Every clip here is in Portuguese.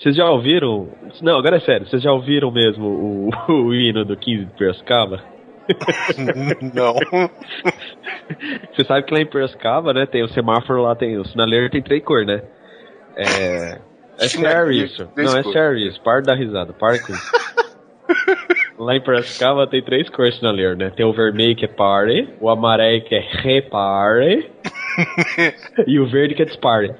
Vocês já ouviram? Não, agora é sério. Vocês já ouviram mesmo o, o hino do 15 de Piracicaba? Não. Você sabe que lá em Piracicaba, né, tem o semáforo lá, tem o sinaleiro tem três cores, né? É. É sério isso. Não, é sério isso. Para dar risada, para com isso. Lá em Piracicaba tem três cores de sinaleiro, né? Tem o vermelho que é pare, o amarelo que é repare e o verde que é dispare.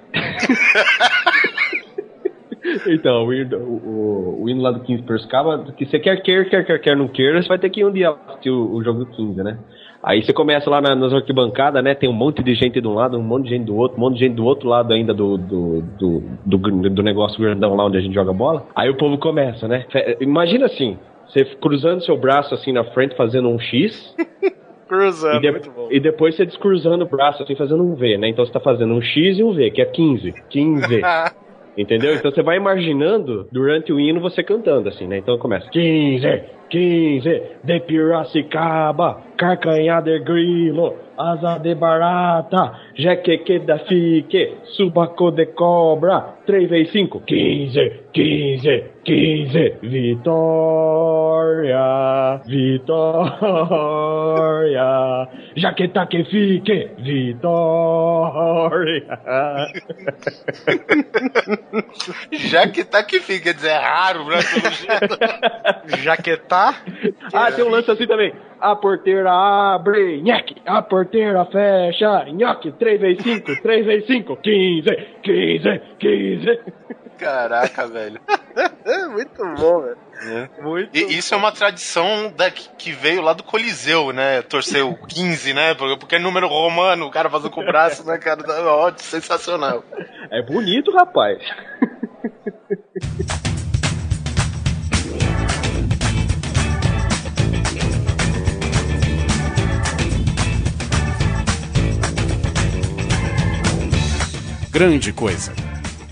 Então, o hino, o, o hino lá do 15 Piracicaba, que você quer, quer, quer, quer, quer, não queira, você vai ter que ir um dia assistir o, o jogo do 15, né? Aí você começa lá na, nas arquibancadas, né? Tem um monte de gente de um lado, um monte de gente do outro, um monte de gente do outro lado ainda do, do, do, do, do negócio grandão lá onde a gente joga bola. Aí o povo começa, né? Imagina assim, você cruzando seu braço assim na frente, fazendo um X. Cruzando, E, de- e depois você descruzando o braço, assim, fazendo um V, né? Então você tá fazendo um X e um V, que é 15. 15. Entendeu? Então você vai imaginando durante o hino você cantando, assim, né? Então começa 15, 15, de Piracicaba, carcanha de grilo, asa de barata, jequeque da fique, subaco de cobra, 3 vezes 5, 15, 15, 15, vitória, vitória, jaqueta que fique, vitória. Já que tá que fica, quer dizer, é raro, né? Jaquetá. Ah, tem um lance assim também. A porteira abre, nhaque. A porteira fecha, nhaque. 3 vezes 5, 3 vezes 5, 15, 15, 15. Caraca, velho. muito bom, velho. É. Muito. E isso é uma tradição da, que veio lá do Coliseu, né? Torcer o 15, né? Porque porque é número romano, o cara fazendo com o braço, né, cara? Ótimo, sensacional. É bonito, rapaz. Grande Coisa.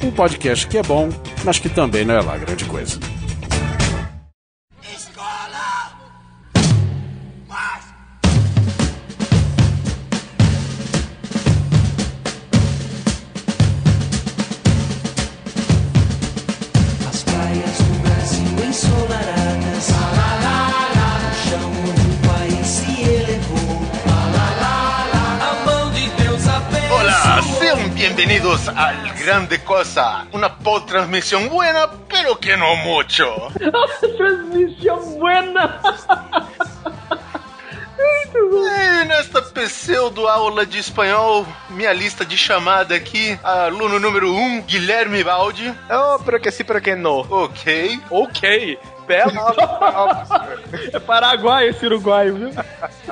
Um podcast que é bom, mas que também não é lá grande coisa. Bienvenidos al Grande Cosa. Una pod transmisión buena, pero que no mucho. Transmissão buena. E nesta pseudo aula de espanhol, minha lista de chamada aqui, aluno número 1, um, Guilherme Baldi. Oh, pero que sim, pero que não. Ok. Ok. Bela. É Paraguai esse uruguaio, viu?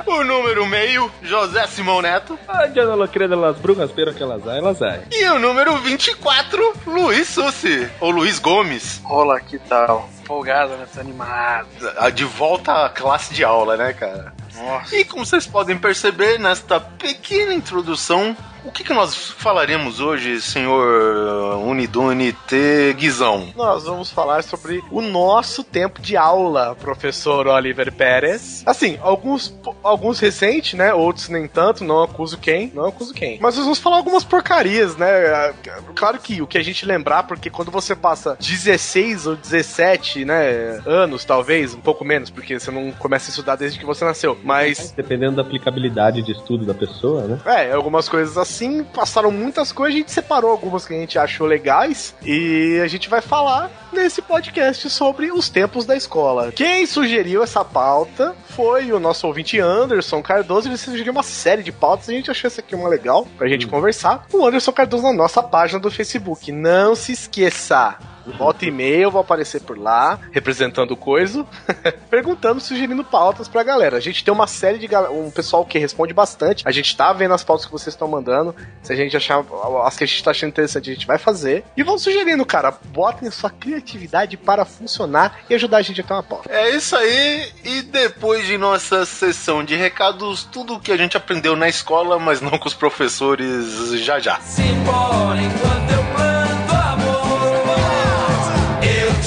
O número meio, José Simão Neto. Ah, ya no lo creen las brujas, pero que elas hay, elas hay. E o número 24, Luiz Sussi. Ou Luiz Gomes. Olá, que tal? Folgada, né? Tô animado. Ah, De volta à classe de aula, né, cara? Nossa. E como vocês podem perceber nesta pequena introdução, o que, que nós falaremos hoje, senhor Unidune T. Guizão? Nós vamos falar sobre o nosso tempo de aula, professor Oliver Pérez. Assim, alguns, alguns recentes, né? Outros nem tanto, não acuso quem, não acuso quem. Mas nós vamos falar algumas porcarias, né? Claro que o que a gente lembrar, porque quando você passa 16 ou 17, né, anos, talvez, um pouco menos, porque você não começa a estudar desde que você nasceu. Mas Dependendo da aplicabilidade de estudo da pessoa, né? é, algumas coisas assim, passaram muitas coisas, a gente separou algumas que a gente achou legais e a gente vai falar nesse podcast sobre os tempos da escola. Quem sugeriu essa pauta foi o nosso ouvinte Anderson Cardoso, ele sugeriu uma série de pautas, a gente achou essa aqui uma legal pra gente conversar. O Anderson Cardoso na nossa página do Facebook. Não se esqueça, Volta e meia eu vou aparecer por lá, representando o coiso, perguntando, sugerindo pautas pra galera. A gente tem uma série de um pessoal que responde bastante. A gente tá vendo as pautas que vocês estão mandando. Se a gente achar as que a gente tá achando interessante, a gente vai fazer. E vão sugerindo, cara, botem sua criatividade para funcionar e ajudar a gente a ter uma pauta. É isso aí, e depois de nossa sessão de recados, tudo o que a gente aprendeu na escola, mas não com os professores já já. Simbora enquanto eu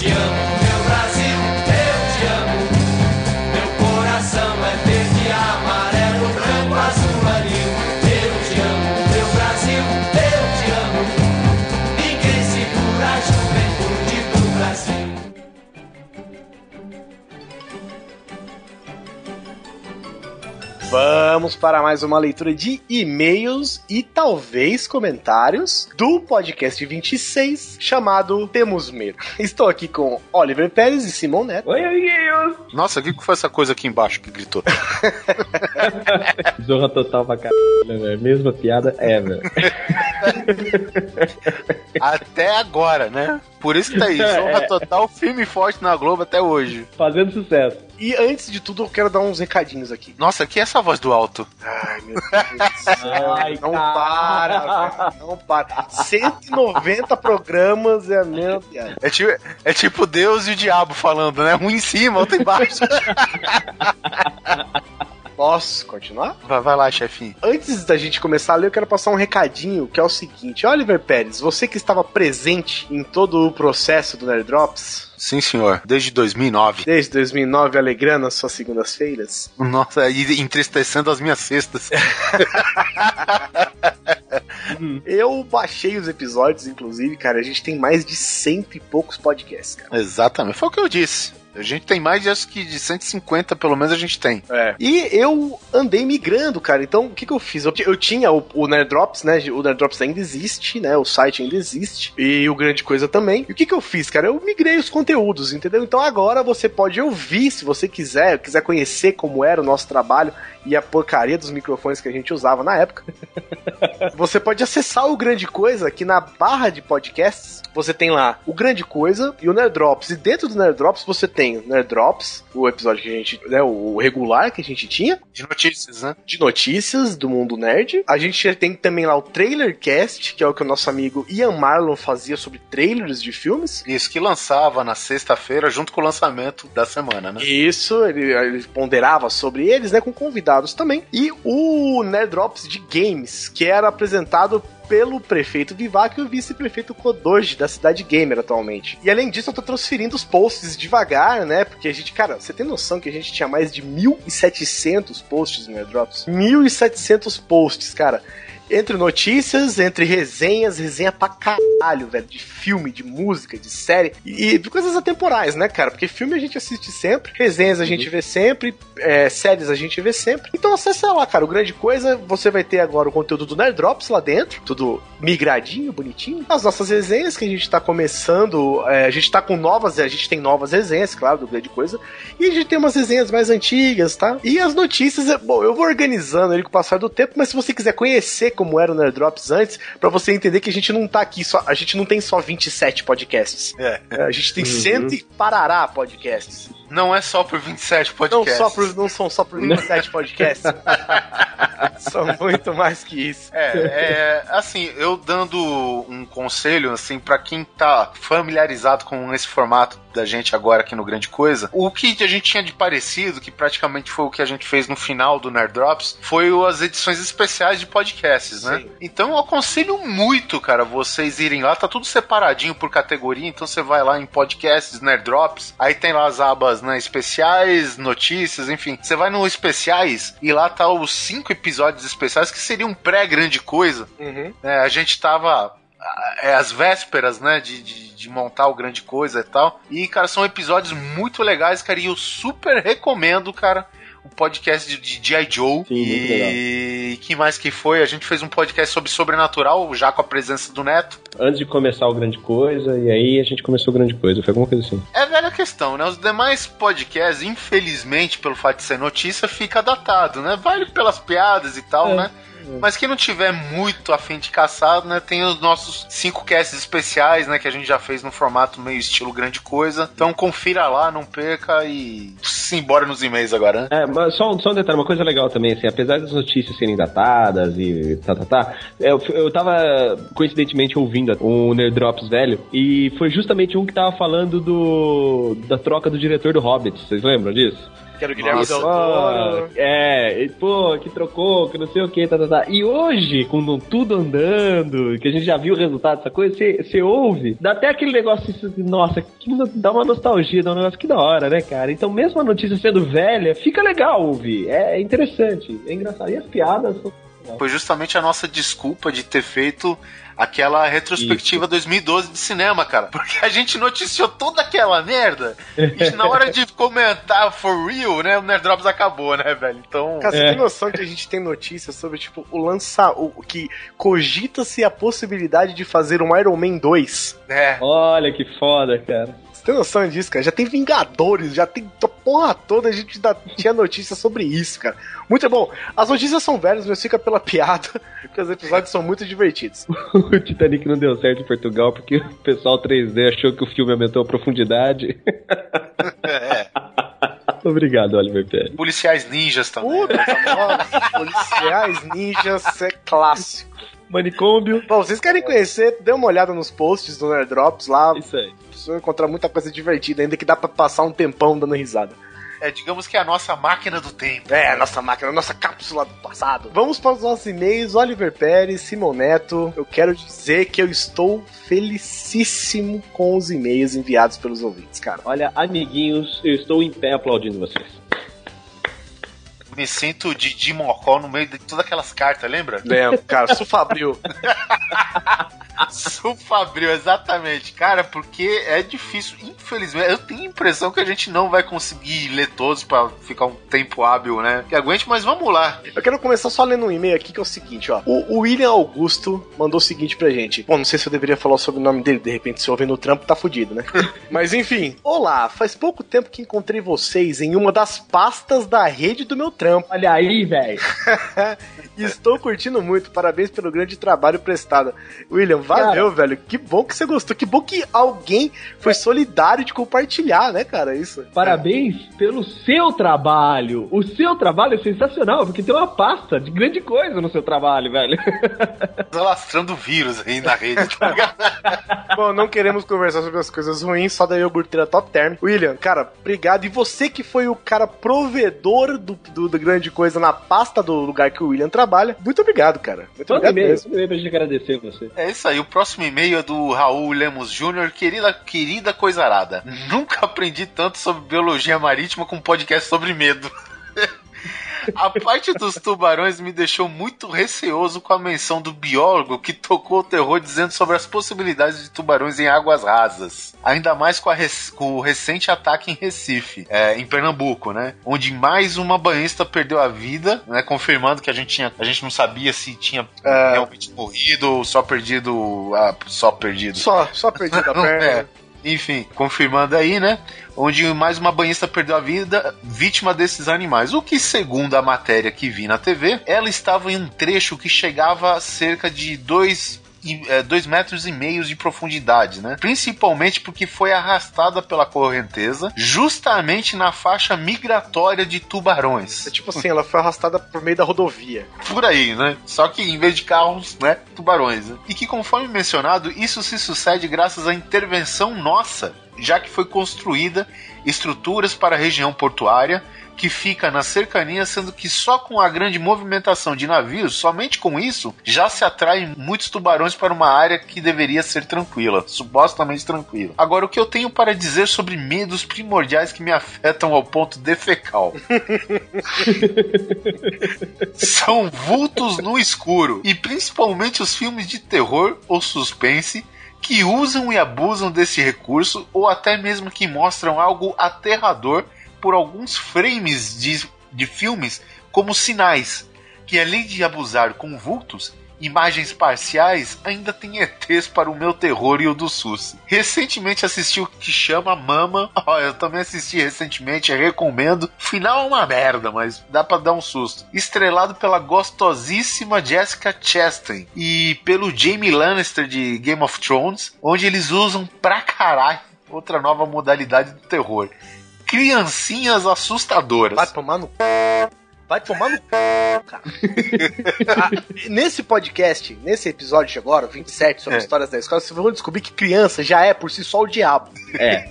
Eu Vamos para mais uma leitura de e-mails e talvez comentários do podcast 26, chamado Temos Medo. Estou aqui com Oliver Pérez e Simon Neto. Oi, amiguinhos! Nossa, o que foi essa coisa aqui embaixo que gritou? Zorra total pra caralho, né, velho? Mesma piada ever. Até agora, né? Por isso que tá aí, Zorra Total, firme e forte na Globo até hoje. Fazendo sucesso. E antes de tudo, eu quero dar uns recadinhos aqui. Nossa, que é essa voz do alto? Ai, meu Deus do céu. Ai, não cara. para, velho. Não para. 190 programas é a mesma piada. É tipo, é tipo Deus e o diabo falando, né? Um em cima, outro embaixo. Posso continuar? vai, vai lá, chefinho. Antes da gente começar a ler, eu quero passar um recadinho que é o seguinte: Oliver Pérez, você que estava presente em todo o processo do Nerd Drops, Sim, senhor. Desde 2009. desde 2009, alegrando as suas segundas-feiras, Nossa, e entristecendo as minhas cestas. eu baixei os episódios, inclusive, cara. A gente tem mais de cento e poucos podcasts, cara. Exatamente. Foi o que eu disse. A gente tem mais acho que de 150, pelo menos, a gente tem. É. E eu andei migrando, cara. Então, o que, que eu fiz? Eu, eu tinha o, o Nerd Drops, né? O Nerd Drops ainda existe, né? O site ainda existe. E o Grande Coisa também. E o que, que eu fiz, cara? Eu migrei os conteúdos, entendeu? Então agora você pode ouvir, se você quiser, quiser conhecer como era o nosso trabalho e a porcaria dos microfones que a gente usava na época. você pode acessar o Grande Coisa aqui na barra de podcasts. Você tem lá o Grande Coisa e o Nerd Drops. E dentro do Nerd Drops você tem o Nerd Drops, o episódio que a gente, né, o regular que a gente tinha, De notícias, né? de notícias do mundo nerd. A gente tem também lá o Trailer Cast, que é o que o nosso amigo Ian Marlon fazia sobre trailers de filmes. Isso que lançava na sexta-feira, junto com o lançamento da semana, né? Isso, ele, ele ponderava sobre eles, né, com convidados também. E o Nerd Drops de Games, que era apresentado pelo prefeito Vivac e o vice-prefeito Kodoji da cidade gamer atualmente. E além disso, eu tô transferindo os posts devagar, né? Porque a gente, cara, você tem noção que a gente tinha mais de 1.700 posts no Nerd Drops? 1.700 posts, cara. Entre notícias, entre resenhas, resenha pra caralho, velho, de filme, de música, de série e, de coisas atemporais, né, cara? Porque filme a gente assiste sempre, resenhas a gente vê sempre, é, séries a gente vê sempre. Então acessa lá, cara, o grande coisa, você vai ter agora o conteúdo do Nerd Drops lá dentro, tudo migradinho, bonitinho. As nossas resenhas que a gente tá começando, é, a gente tá com novas, a gente tem novas resenhas, claro, do grande coisa, e a gente tem umas resenhas mais antigas, tá? E as notícias, é, bom, eu vou organizando ele com o passar do tempo, mas se você quiser conhecer como era o Nerd Drops antes, pra você entender que a gente não tá aqui só, a gente não tem só 27 podcasts. É. É, a gente tem cento e parará podcasts. Não é só por 27 Não, podcasts. só por, não são só por 27 podcasts. são muito mais que isso. É, é, assim, eu dando um conselho, assim, para quem tá familiarizado com esse formato da gente agora aqui no Grande Coisa, o que a gente tinha de parecido, que praticamente foi o que a gente fez no final do Nerd Drops, foi as edições especiais de podcasts, né? Sim. Então eu aconselho muito, cara, vocês irem lá, tá tudo separadinho por categoria, então você vai lá em podcasts, Nerd Drops, aí tem lá as abas, né, especiais, notícias, enfim. Você vai no especiais e lá tá os cinco episódios especiais que seriam pré-grande coisa. Uhum. É, a gente tava é, às vésperas, né, de, de, de montar o grande coisa e tal. E, cara, são episódios muito legais, cara, e eu super recomendo, cara. Podcast de, G.I. Joe. Sim, e que mais que foi? A gente fez um podcast sobre sobrenatural, já com a presença do Neto. Antes de começar o Grande Coisa, e aí a gente começou o Grande Coisa. Foi alguma coisa assim. É velha questão, né? Os demais podcasts, infelizmente, pelo fato de ser notícia, fica datado, né? Vale pelas piadas e tal, É. né? Mas quem não tiver muito afim de caçar, né? Tem os nossos cinco casts especiais, né? Que a gente já fez no formato meio estilo grande coisa. Então confira lá, não perca e simbora nos e-mails agora, né? É, mas só, um- só um detalhe, uma coisa legal também, assim, apesar das notícias serem datadas e tá, tá, tá, eu, eu tava coincidentemente ouvindo o Nerd Drops velho, e foi justamente um que tava falando do da troca do diretor do Hobbit, vocês lembram disso? Que era o Guilherme Nossa. Del Toro. É, e, pô, que trocou, que não sei o que, tá, tá, tá. E hoje, com tudo andando, que a gente já viu o resultado dessa coisa, você ouve, dá até aquele negócio, assim, nossa, que no- dá uma nostalgia, dá um negócio que da hora, né, cara? Então, mesmo a notícia sendo velha, fica legal ouvir. É, é interessante, é engraçado. E as piadas são foi justamente a nossa desculpa de ter feito aquela retrospectiva 2012 de cinema, cara. Porque a gente noticiou toda aquela merda e na hora de comentar for real, né, o Nerd Drops acabou, né, velho? Então. Cara, você É. tem noção que a gente tem notícias sobre, tipo, o lança... O, que cogita-se a possibilidade de fazer um Iron Man 2? É. Olha que foda, cara. Tem noção disso, cara? Já tem Vingadores, já tem a porra toda, a gente ainda tinha notícia sobre isso, cara. Muito bom. As notícias são velhas, mas fica pela piada, porque os episódios são muito divertidos. O Titanic não deu certo em Portugal porque o pessoal 3D achou que o filme aumentou a profundidade. é. Obrigado, Oliver Pérez. Policiais ninjas também. Puta, nossa, policiais ninjas é clássico. Manicômio. Bom, vocês querem conhecer, dê uma olhada nos posts do Nerd Drops lá. Isso aí. Vocês vão encontrar muita coisa divertida, ainda que dá pra passar um tempão dando risada. É, digamos que é a nossa máquina do tempo. É, a nossa máquina, a nossa cápsula do passado. Vamos para os nossos e-mails. Oliver Pérez, Simon Neto. Eu quero dizer que eu estou felicíssimo com os e-mails enviados pelos ouvintes, cara. Olha, amiguinhos, eu estou em pé aplaudindo vocês. Me sinto Didi Mocó no meio de todas aquelas cartas, lembra? Lembro, cara, Sufabril. Sufabril, exatamente. Cara, porque é difícil. Infelizmente, eu tenho a impressão que a gente não vai conseguir ler todos pra ficar um tempo hábil, né? Que aguente, mas vamos lá. Eu quero começar só lendo um e-mail aqui que é o seguinte, ó. O, o William Augusto mandou o seguinte pra gente. Bom, não sei se eu deveria falar sobre o nome dele, de repente se ouvir no trampo tá fudido, né? Mas enfim. Olá, faz pouco tempo que encontrei vocês em uma das pastas da rede do meu trampo. Olha aí, velho. Estou curtindo muito. Parabéns pelo grande trabalho prestado. William, valeu, velho. Que bom que você gostou. Que bom que alguém foi solidário de compartilhar, né, cara? Isso. Parabéns pelo seu trabalho. O seu trabalho é sensacional, porque tem uma pasta de grande coisa no seu trabalho, velho. Alastrando vírus aí na rede, tá ligado? Bom, não queremos conversar sobre as coisas ruins, só da iogurteira top term. William, cara, obrigado. E você que foi o cara provedor do, do, do grande coisa na pasta do lugar que o William trabalha, muito obrigado, cara. Muito Manda obrigado mesmo. manda e-mail pra gente agradecer você. É isso aí, o próximo e-mail é do Raul Lemos Júnior. Querida, querida coisarada. Nunca aprendi tanto sobre biologia marítima com um podcast sobre medo. A parte dos tubarões me deixou muito receoso com a menção do biólogo que tocou o terror dizendo sobre as possibilidades de tubarões em águas rasas. Ainda mais com, a rec- com o recente ataque em Recife, é, em Pernambuco, né? Onde mais uma banhista perdeu a vida, né? Confirmando que a gente tinha. A gente não sabia se tinha É. realmente morrido ou só perdido. ah, só perdido. Só, só perdi da perna. É. Enfim, confirmando aí, né? Onde mais uma banhista perdeu a vida vítima desses animais. O que, segundo a matéria que vi na TV, ela estava em um trecho que chegava a cerca de dois. E, é, dois metros e meio de profundidade, né? Principalmente porque foi arrastada pela correnteza justamente na faixa migratória de tubarões. É tipo assim, ela foi arrastada por meio da rodovia. Por aí, né? Só que em vez de carros, né? Tubarões. Né? E que, conforme mencionado, isso se sucede graças à intervenção nossa, já que foi construída estruturas para a região portuária que fica na cercania, sendo que só com a grande movimentação de navios, somente com isso, já se atraem muitos tubarões para uma área que deveria ser tranquila, supostamente tranquila. Agora, o que eu tenho para dizer sobre medos primordiais que me afetam ao ponto defecal? são vultos no escuro e principalmente os filmes de terror ou suspense que usam e abusam desse recurso ou até mesmo que mostram algo aterrador por alguns frames de, de filmes como sinais, que além de abusar com vultos, imagens parciais, ainda tem ETs para o meu terror e o do SUS. Recentemente assisti o que chama Mama. Ó, eu também assisti recentemente, recomendo. Final é uma merda, mas dá pra dar um susto. Estrelado pela gostosíssima Jessica Chastain e pelo Jamie Lannister de Game of Thrones, onde eles usam pra caralho outra nova modalidade do terror. Criancinhas assustadoras. Vai tomar no. Vai tomar no. Cara. Ah, nesse podcast, nesse episódio de agora, 27, sobre É. histórias da escola, vocês vão descobrir que criança já é por si só o diabo. É.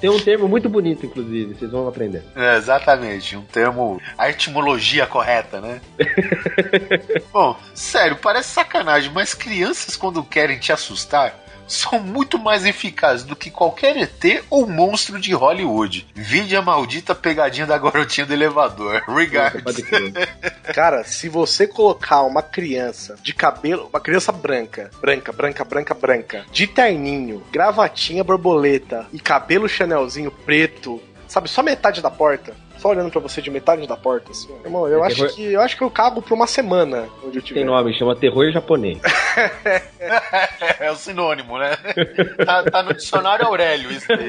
Tem um termo muito bonito, inclusive, vocês vão aprender. É, exatamente, um termo, a etimologia correta, né? Bom, sério, parece sacanagem, mas crianças quando querem te assustar são muito mais eficazes do que qualquer ET ou monstro de Hollywood. Vide a maldita pegadinha da garotinha do elevador. Regards. Cara, se você colocar uma criança de cabelo, uma criança branca, branca, branca, branca, branca, de terninho, gravatinha borboleta e cabelo chanelzinho preto, sabe, só metade da porta, só olhando pra você de metade da porta, assim, irmão, eu É acho terror- que eu acho que eu cago por uma semana onde eu tiver. Tem nome, chama terror japonês. É o sinônimo, né? Tá, tá no dicionário Aurélio isso aí.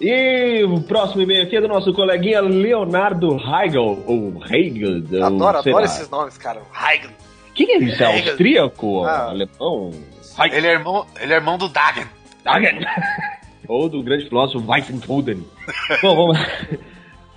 E o próximo e-mail aqui é do nosso coleguinha Leonardo Heigl, ou Heigl, Adoro, adoro lá. esses nomes, cara. Heigl. O que, que é isso? É austríaco? Ah. Alemão? Ele é irmão, ele é irmão do Dagen. Ou do grande filósofo Weissenfuden. Bom, vamos lá.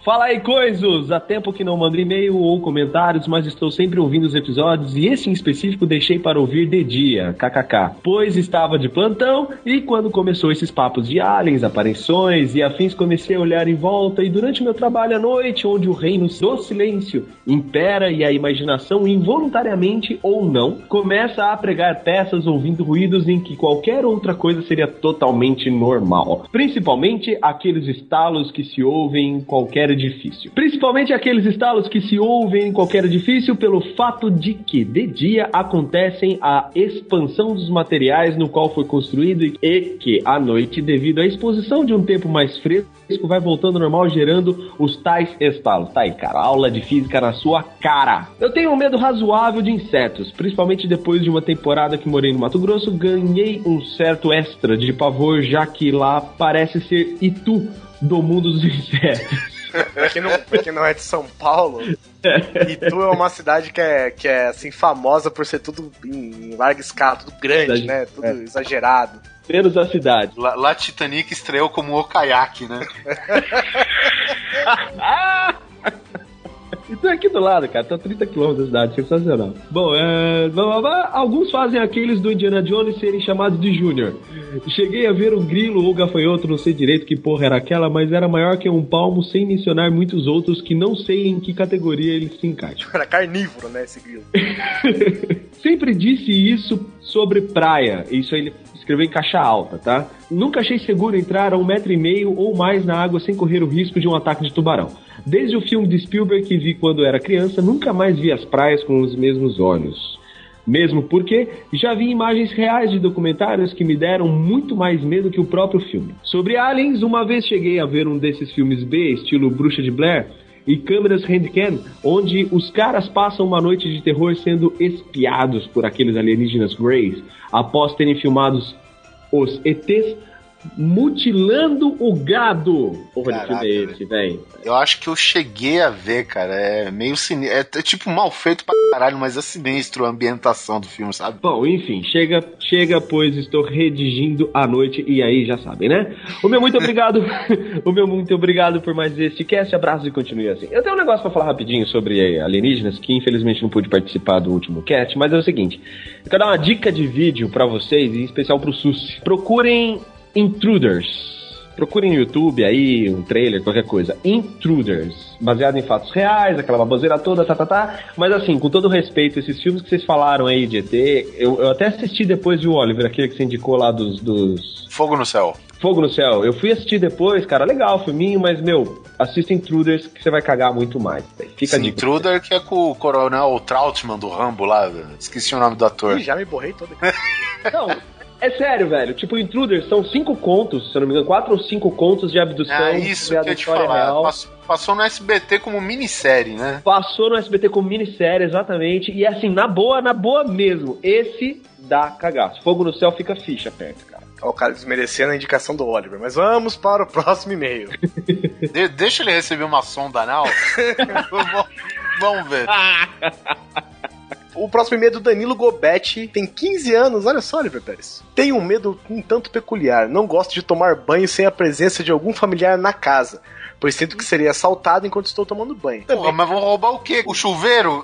Fala aí, coisos! Há tempo que não mando e-mail ou comentários, mas estou sempre ouvindo os episódios e esse em específico deixei para ouvir de dia, kkk. Pois estava de plantão e quando começou esses papos de aliens, aparições e afins, comecei a olhar em volta e durante meu trabalho à noite, onde o reino do silêncio impera e a imaginação, involuntariamente ou não, começa a pregar peças ouvindo ruídos em que qualquer outra coisa seria totalmente normal. Principalmente aqueles estalos que se ouvem em qualquer edifício. Principalmente aqueles estalos que se ouvem em qualquer edifício pelo fato de que de dia acontecem a expansão dos materiais no qual foi construído e que à noite, devido à exposição de um tempo mais fresco, vai voltando ao normal, gerando os tais estalos. Tá aí, cara, aula de física na sua cara. Eu tenho um medo razoável de insetos, principalmente depois de uma temporada que morei no Mato Grosso, ganhei um certo extra de pavor, já que lá parece ser Itu do mundo dos insetos. Pra quem, não, pra quem não é de São Paulo, Itu é uma cidade que é, que é assim, famosa por ser tudo em larga escala, tudo grande, Cidade- né? Tudo é. exagerado. Menos a cidade. Lá, lá Titanic estreou como o kayak, né? Então é aqui do lado, cara. Tá 30 quilômetros da cidade, sensacional. Bom, é... alguns fazem aqueles do Indiana Jones serem chamados de Júnior. Cheguei a ver o grilo ou gafanhoto, não sei direito que porra era aquela, mas era maior que um palmo, sem mencionar muitos outros que não sei em que categoria eles se encaixam. Era carnívoro, né, esse grilo. Sempre disse isso sobre praia. Isso aí ele escreveu em caixa alta, tá? Nunca achei seguro entrar a um metro e meio ou mais na água sem correr o risco de um ataque de tubarão. Desde o filme de Spielberg que vi quando era criança, nunca mais vi as praias com os mesmos olhos. Mesmo porque já vi imagens reais de documentários que me deram muito mais medo que o próprio filme. Sobre aliens, uma vez cheguei a ver um desses filmes B, estilo Bruxa de Blair, e câmeras handcam, onde os caras passam uma noite de terror sendo espiados por aqueles alienígenas Greys, após terem filmados os ETs mutilando o gado. Porra de Caraca, filme é esse, velho? Eu acho que eu cheguei a ver, cara. É meio sinistro. É, é tipo mal feito pra caralho, mas é sinistro a ambientação do filme, sabe? Bom, enfim, chega, chega, pois estou redigindo à noite e aí já sabem, né? O meu muito obrigado, o meu muito obrigado por mais este cast, abraço e continue assim. Eu tenho um negócio pra falar rapidinho sobre alienígenas, que infelizmente não pude participar do último cast, mas é o seguinte, eu quero dar uma dica de vídeo pra vocês, em especial pro SUS. Procurem Intruders. Procurem no YouTube aí, um trailer, qualquer coisa. Intruders. Baseado em fatos reais, aquela baboseira toda, tá, tá, tá. Mas assim, com todo respeito, esses filmes que vocês falaram aí de ET, eu, eu até assisti depois de o Oliver, aquele que você indicou lá dos, dos Fogo no céu. Fogo no Céu. Eu fui assistir depois, cara, legal filminho, mas, meu, assista Intruders que você vai cagar muito mais. Fica Sim, dica. Intruder, que é com o coronel Trautmann do Rambo lá. Esqueci o nome do ator. Ih, já me borrei todo aqui. Não, é sério, velho. Tipo, Intruders são cinco contos, se eu não me engano, quatro ou cinco contos de abdução. É isso que eu te falar. real. Passou, passou no SBT como minissérie, né? Passou no SBT como minissérie, exatamente. E assim, na boa, na boa mesmo. Esse dá cagaço. Fogo no céu fica ficha perto, cara. Ó, o cara desmerecendo a indicação do Oliver. Mas vamos para o próximo e-mail. De- deixa ele receber uma sonda anal. Vamos- Vamos ver. O próximo e-mail é do Danilo Gobetti, tem 15 anos, olha só, Oliver Pérez. Tenho um medo um tanto peculiar, não gosto de tomar banho sem a presença de algum familiar na casa, pois sinto que seria assaltado enquanto estou tomando banho. Porra, mas vão roubar o quê? O chuveiro?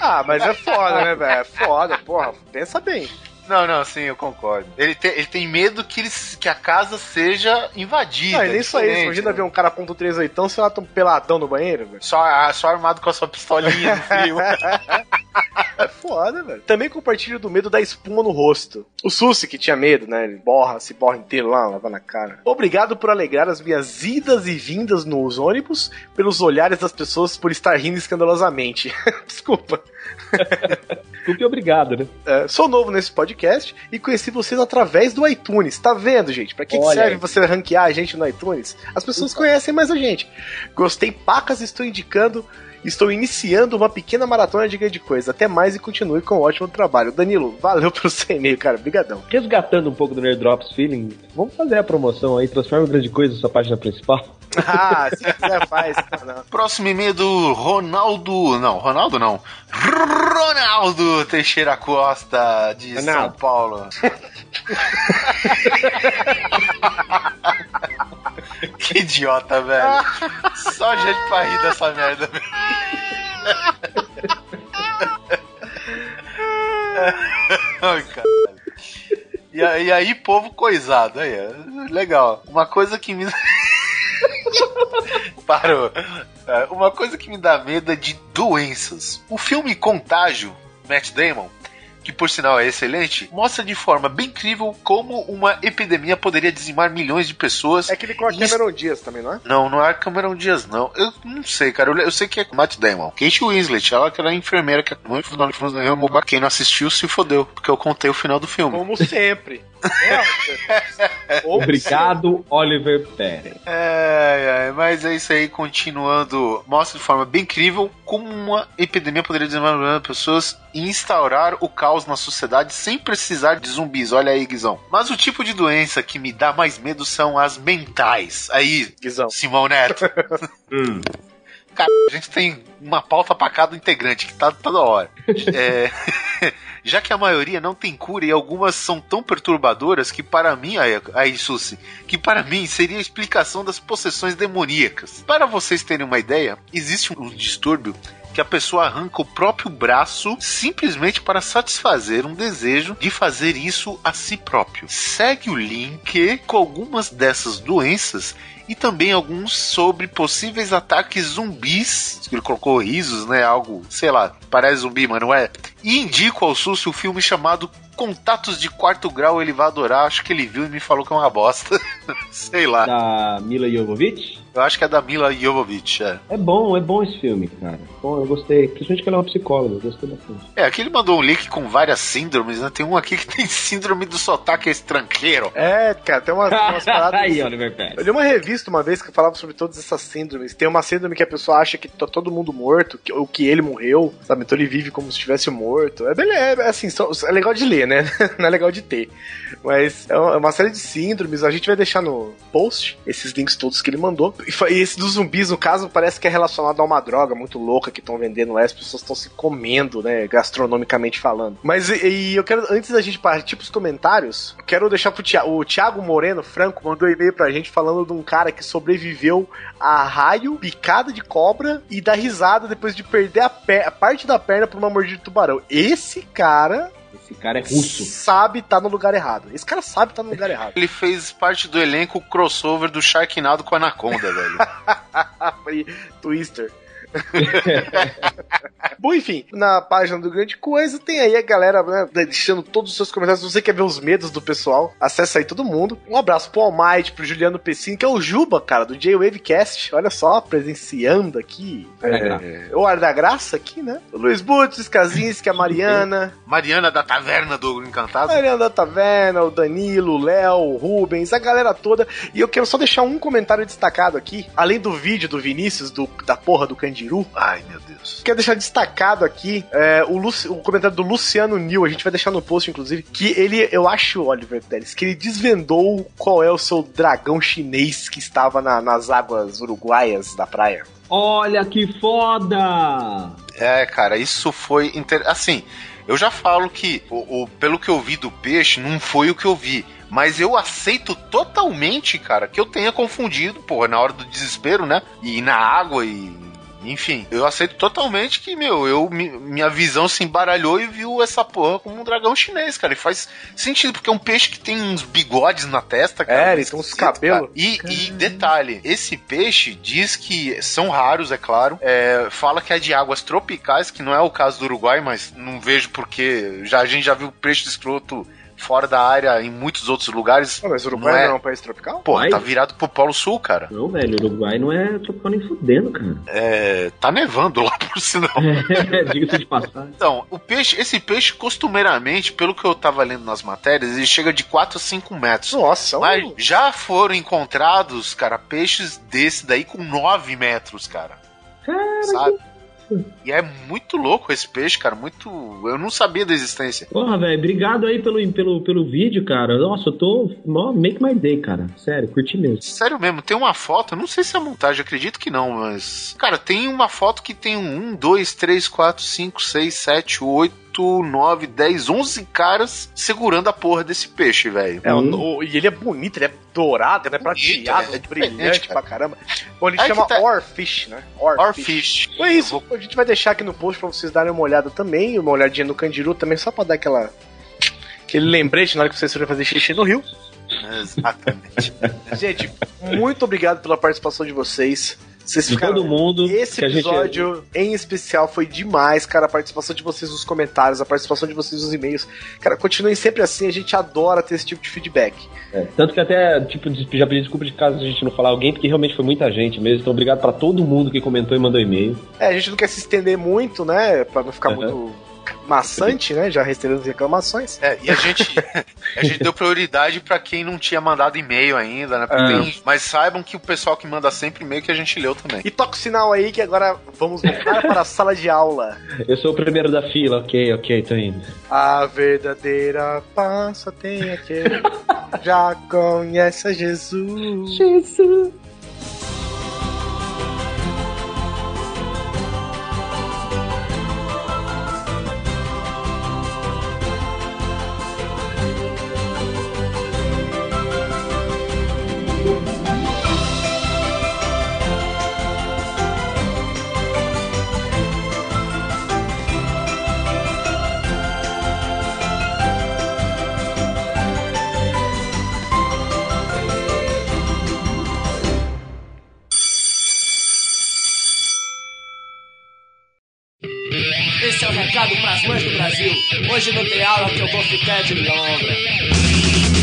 Ah, mas é foda, né, velho? É foda, porra, pensa bem. Não, não, sim, eu concordo. Ele, te- ele tem medo que, eles, que a casa seja invadida. Não, e nem só isso, diferente, imagina né? ver um cara ponto 3 oitão, você lá tão peladão no banheiro, velho. Só, ah, só armado com a sua pistolinha no frio. É foda, velho. Também compartilho do medo da espuma no rosto. O Sussi, que tinha medo, né? Ele borra, se borra inteiro lá, lava na cara. Obrigado por alegrar as minhas idas e vindas nos ônibus, pelos olhares das pessoas por estar rindo escandalosamente. Desculpa. E obrigado, né? É, sou novo nesse podcast e conheci vocês através do iTunes. Tá vendo, gente? Pra que, que serve aí. você ranquear a gente no iTunes? As pessoas conhecem mais a gente. Gostei pacas, estou indicando. Estou iniciando uma pequena maratona de grande coisa. Até mais e continue com um ótimo trabalho. Danilo, valeu pelo seu e-mail, cara. Obrigadão. Resgatando um pouco do Nerd Drops Feeling, vamos fazer a promoção aí, transforma em grande coisa sua página principal. Ah, se quiser, faz. Não. Próximo e-mail do Ronaldo. Não, Ronaldo não. Ronaldo Teixeira Costa, de São Ronaldo. Paulo. que idiota, velho. Só gente pra rir dessa merda. Ai, caralho. E aí, e aí, povo coisado, aí, é legal. Uma coisa que me. Parou. É, Uma coisa que me dá medo é de doenças. O filme Contágio, Matt Damon, que por sinal é excelente, mostra de forma bem incrível como uma epidemia poderia dizimar milhões de pessoas. É aquele com a Cameron Dias também, não é? Não, não é Cameron Dias, não. Eu não sei, cara. Eu, eu sei que é Matt Damon. Kate Winslet, ela que era a enfermeira que quem não assistiu se fodeu, porque eu contei o final do filme. Como sempre. É, Obrigado, Oliver Pérez. É, é, mas é isso aí, continuando. Mostra de forma bem incrível como uma epidemia poderia desenvolver pessoas e instaurar o caos na sociedade sem precisar de zumbis. Olha aí, Guizão. Mas o tipo de doença que me dá mais medo são as mentais. Aí, Guizão. Simão Neto. Hum. Cara, a gente tem uma pauta pra cada integrante, que tá toda hora. É, já que a maioria não tem cura e algumas são tão perturbadoras que para mim, aí, Susi, que para mim seria a explicação das possessões demoníacas. Para vocês terem uma ideia, existe um distúrbio que a pessoa arranca o próprio braço simplesmente para satisfazer um desejo de fazer isso a si próprio. Segue o link com algumas dessas doenças e também alguns sobre possíveis ataques zumbis. Ele colocou risos, né? Algo, sei lá, parece zumbi, mas não é. E indico ao Sussi o filme chamado Contatos de Quarto Grau. Ele vai adorar. Acho que ele viu e me falou que é uma bosta. sei lá. Da Mila Jovovich. Eu acho que é da Mila Jovovich. É. É bom, é bom esse filme, cara. Bom, eu gostei. Principalmente que ela é uma psicóloga, eu gostei bastante. É, aqui ele mandou um link com várias síndromes, né? Tem um aqui que tem síndrome do sotaque estrangeiro. É, cara, tem umas, umas paradas. Aí, Oliver Pérez. Eu li uma revista uma vez que falava sobre todas essas síndromes. Tem uma síndrome que a pessoa acha que tá todo mundo morto, que, ou que ele morreu, sabe? Então ele vive como se estivesse morto. É, beleza, é assim, só- é legal de ler, né? Não é legal de ter. Mas é é uma série de síndromes. A gente vai deixar no post esses links todos que ele mandou. E, esse dos zumbis, no caso, parece que é relacionado a uma droga muito louca que estão vendendo lá. As pessoas estão se comendo, né? Gastronomicamente falando. Mas e, e eu quero, antes da gente partir pros comentários, quero deixar pro Thiago. O Thiago Moreno Franco mandou um e-mail pra gente falando de um cara que sobreviveu a raio, picada de cobra e dar risada depois de perder a, a parte da perna por uma mordida de tubarão. Esse cara Esse cara é russo. sabe tá no lugar errado. Esse cara sabe tá no lugar errado. Ele fez parte do elenco crossover do Sharknado com a Anaconda, velho. Foi Twister. Bom, enfim, na página do Grande Coisa tem aí a galera né, deixando todos os seus comentários. Se você quer ver os medos do pessoal, acessa aí todo mundo. Um abraço pro Almighty, pro Juliano Pessini, que é o Juba, cara, do J-Wavecast. Olha só, presenciando aqui. Da É, o Ar da Graça aqui, né? O Luiz Butz, Kazinski, a Mariana. Mariana da Taverna do Encantado. Mariana da Taverna, o Danilo, o Léo, o Rubens, a galera toda. E eu quero só deixar um comentário destacado aqui, além do vídeo do Vinícius, do, da porra do Candiru. Ai, meu Deus. Quero deixar destacado aqui é, o, Luci- o comentário do Luciano Nil, a gente vai deixar no post, inclusive, que ele, eu acho, Oliver Pérez, que ele desvendou qual é o seu dragão chinês que estava na- nas águas uruguaias da praia. Olha que foda! É, cara, isso foi. Inter... Assim, eu já falo que, o, o- pelo que eu vi do peixe, não foi o que eu vi. Mas eu aceito totalmente, cara, que eu tenha confundido, porra, na hora do desespero, né? E ir na água e enfim, eu aceito totalmente que, meu, eu, mi- minha visão se embaralhou e viu essa porra como um dragão chinês, cara. E faz sentido, porque é um peixe que tem uns bigodes na testa, cara. É, ele tem uns cabelos. E, e detalhe, esse peixe diz que são raros, é claro. É, fala que é de águas tropicais, que não é o caso do Uruguai, mas não vejo porque já, a gente já viu peixe de escroto fora da área em muitos outros lugares. Pô, mas o Uruguai Não não é. é um país tropical? Porra, Ai. tá virado pro Polo Sul, cara. Não, velho, o Uruguai não é tropical nem fudendo, cara. É, tá nevando lá por sinal. Diga-se de passagem. Então, o peixe, esse peixe, costumeiramente, pelo que eu tava lendo nas matérias, ele chega de 4 a 5 metros. Nossa, é um- Mas já foram encontrados, cara, peixes desse daí com 9 metros, cara. Sabe? E é muito louco esse peixe, cara. Muito. Eu não sabia da existência. Porra, velho, obrigado aí pelo, pelo, pelo vídeo, cara. Nossa, eu tô. Make my day, cara. Sério, curti mesmo. Sério mesmo, tem uma foto, eu não sei se é montagem, acredito que não, mas. Cara, tem uma foto que tem um 2, 3, 4, 5, 6, 7, 8, 9, 10, 11 caras segurando a porra desse peixe, velho. É, Hum. e ele é bonito, ele é dourado, ele é prateado, é é brilhante cara. pra caramba. Bom, ele Aí chama tá- Orfish, né? Orfish. Foi isso. A gente vai deixar aqui no post pra vocês darem uma olhada também, uma olhadinha no Candiru também, só pra dar aquela. Aquele lembrete na hora que vocês forem fazer xixi no rio. Exatamente. Gente, muito obrigado pela participação de vocês. Vocês ficaram. todo mundo. Esse a gente- episódio em especial foi demais, cara. A participação de vocês nos comentários, a participação de vocês nos e-mails. Cara, continuem sempre assim, a gente adora ter esse tipo de feedback. É, tanto que até, tipo, já pedi desculpa de caso a gente não falar alguém, porque realmente foi muita gente mesmo. Então, obrigado pra todo mundo que comentou e mandou e-mail. É, a gente não quer se estender muito, né? Pra não ficar Uhum. muito maçante, né? Já as reclamações. É, e a gente, a gente deu prioridade pra quem não tinha mandado e-mail ainda, né? É. tem- mas saibam que o pessoal que manda sempre e-mail que a gente leu também. E toca o sinal aí que agora vamos voltar para a sala de aula. Eu sou o primeiro da fila, ok, ok, tô indo. A verdadeira paz só tem aquele já conhece Jesus. Jesus. Não tem aula que eu vou ficar de longa.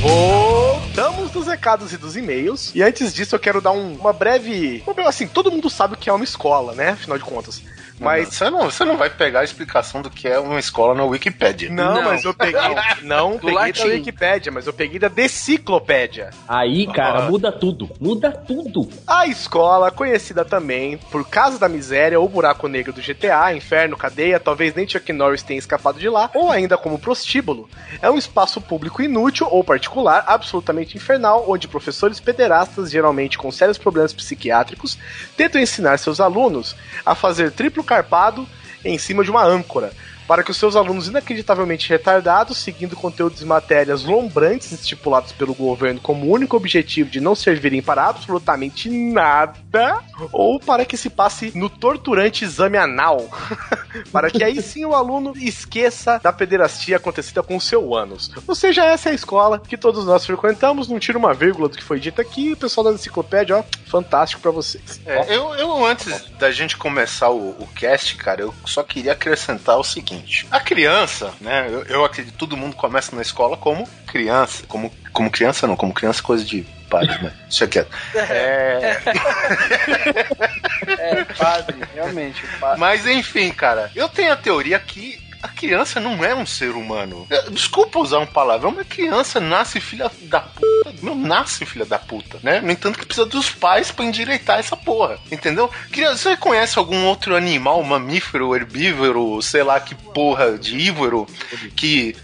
Voltamos dos recados e dos e-mails. E antes disso, eu quero dar um- uma breve. Assim, todo mundo sabe o que é uma escola, né? Afinal de contas. Mas. você não, você não vai pegar a explicação do que é uma escola na Wikipédia. Não, Não. mas eu peguei. Não peguei da latim. Wikipédia, mas eu peguei da Deciclopédia. Aí, cara, Ah. muda tudo. Muda tudo. A escola, conhecida também por Casa da Miséria ou Buraco Negro do GTA, Inferno, Cadeia, talvez nem Chuck Norris tenha escapado de lá, ou ainda como prostíbulo, é um espaço público inútil ou particular, absolutamente infernal, onde professores pederastas, geralmente com sérios problemas psiquiátricos, tentam ensinar seus alunos a fazer triplo carpado em cima de uma âncora. Para que os seus alunos inacreditavelmente retardados, seguindo conteúdos e matérias lombrantes estipulados pelo governo como único objetivo de não servirem para absolutamente nada, ou para que se passe no torturante exame anal, para que aí sim o aluno esqueça da pederastia acontecida com o seu ânus. Ou seja, essa é a escola que todos nós frequentamos, não tira uma vírgula do que foi dito aqui, o pessoal da enciclopédia, ó, fantástico para vocês. É, eu, eu, antes da gente começar o, o cast, cara, eu só queria acrescentar o seguinte. A criança, né? Eu, eu acredito que todo mundo começa na escola como criança. Como, como criança não, como criança é coisa de pais, né? Deixa quieto. É, É, padre, realmente. Padre. mas enfim, cara, eu tenho a teoria que a criança não é um ser humano. É, Desculpa usar um palavrão, mas criança nasce filha da puta. Não nasce filha da puta, né? No entanto, que precisa dos pais pra endireitar essa porra. Entendeu? Criança, você conhece algum outro animal, mamífero, herbívoro, sei lá que porra de ívoro, que.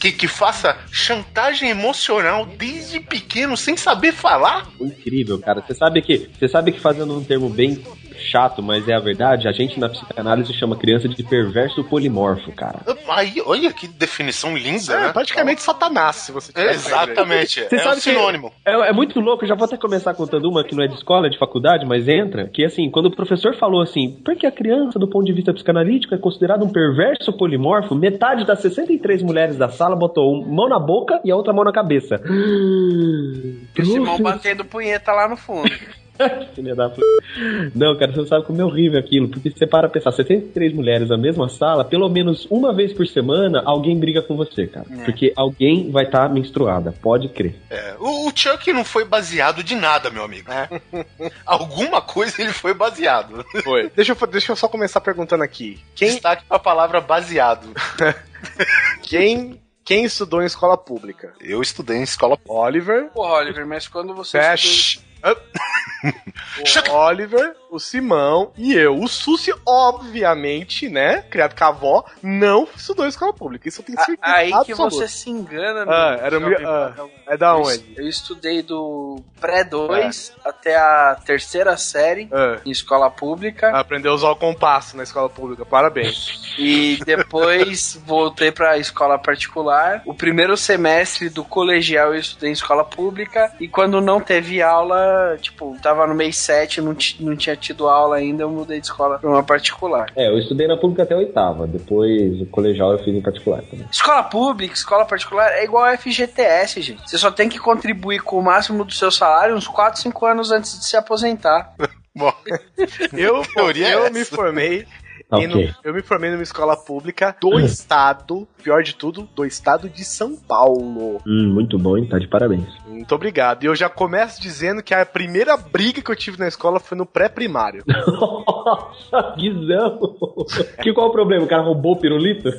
Que, que faça chantagem emocional desde pequeno sem saber falar? Incrível, cara. Você sabe que, você sabe que fazendo um termo bem chato, mas é a verdade. A gente na psicanálise chama criança de perverso polimorfo, cara. Aí, olha que definição linda, É, né? praticamente Satanás, se você Exatamente. Você é um sabe que sinônimo. É, é muito louco, eu já vou até começar contando uma que não é de escola, é de faculdade, mas entra, que assim, quando o professor falou assim, porque a criança, do ponto de vista psicanalítico, é considerada um perverso polimorfo, metade das 63 mulheres da sala botou uma mão na boca e a outra mão na cabeça. E o Simão batendo punheta lá no fundo. Filha da puta. Não, cara, você não sabe como é horrível aquilo, porque você para pra pensar, 73 mulheres na mesma sala, pelo menos uma vez por semana, alguém briga com você, cara. É. Porque alguém vai estar menstruada, pode crer. É, o, o Chuck não foi baseado de nada, meu amigo. Alguma coisa ele foi baseado. Foi. Deixa eu, deixa eu só começar perguntando aqui. Quem, Destaque pra palavra baseado. quem, quem estudou em escola pública? Eu estudei em escola Oliver. Porra, Oliver, mas quando você. Chuck. O Oliver, o Simão e eu. O Susi, obviamente, né? Criado com a avó, não estudou em escola pública. Isso eu tenho A- certeza. Aí que você se engana, meu Ah, era meu- ah. É da Eu onde? es- Eu estudei do pré-2 até a terceira série Ah, em escola pública aprendeu a usar o compasso na escola pública. Parabéns. e depois voltei pra escola particular. O primeiro semestre do colegial eu estudei em escola pública e quando não teve aula, tipo, tava no mês 7, não, não tinha tido aula ainda, eu mudei de escola pra uma particular. É, eu estudei na pública até a oitava, depois o colegial eu fiz em particular também. Escola pública, escola particular é igual a FGTS, gente. Você só tem que contribuir com o máximo do seu salário uns 4, 5 anos antes de se aposentar. Bom, Eu, é eu essa? me formei. Ok. em no- eu me formei numa escola pública do estado, pior de tudo, do estado de São Paulo. Hum, muito bom, hein? Tá de parabéns. Muito obrigado. E eu já começo dizendo que a primeira briga que eu tive na escola foi no pré-primário. Nossa, Guizão! Que qual o problema? O cara roubou o pirulito?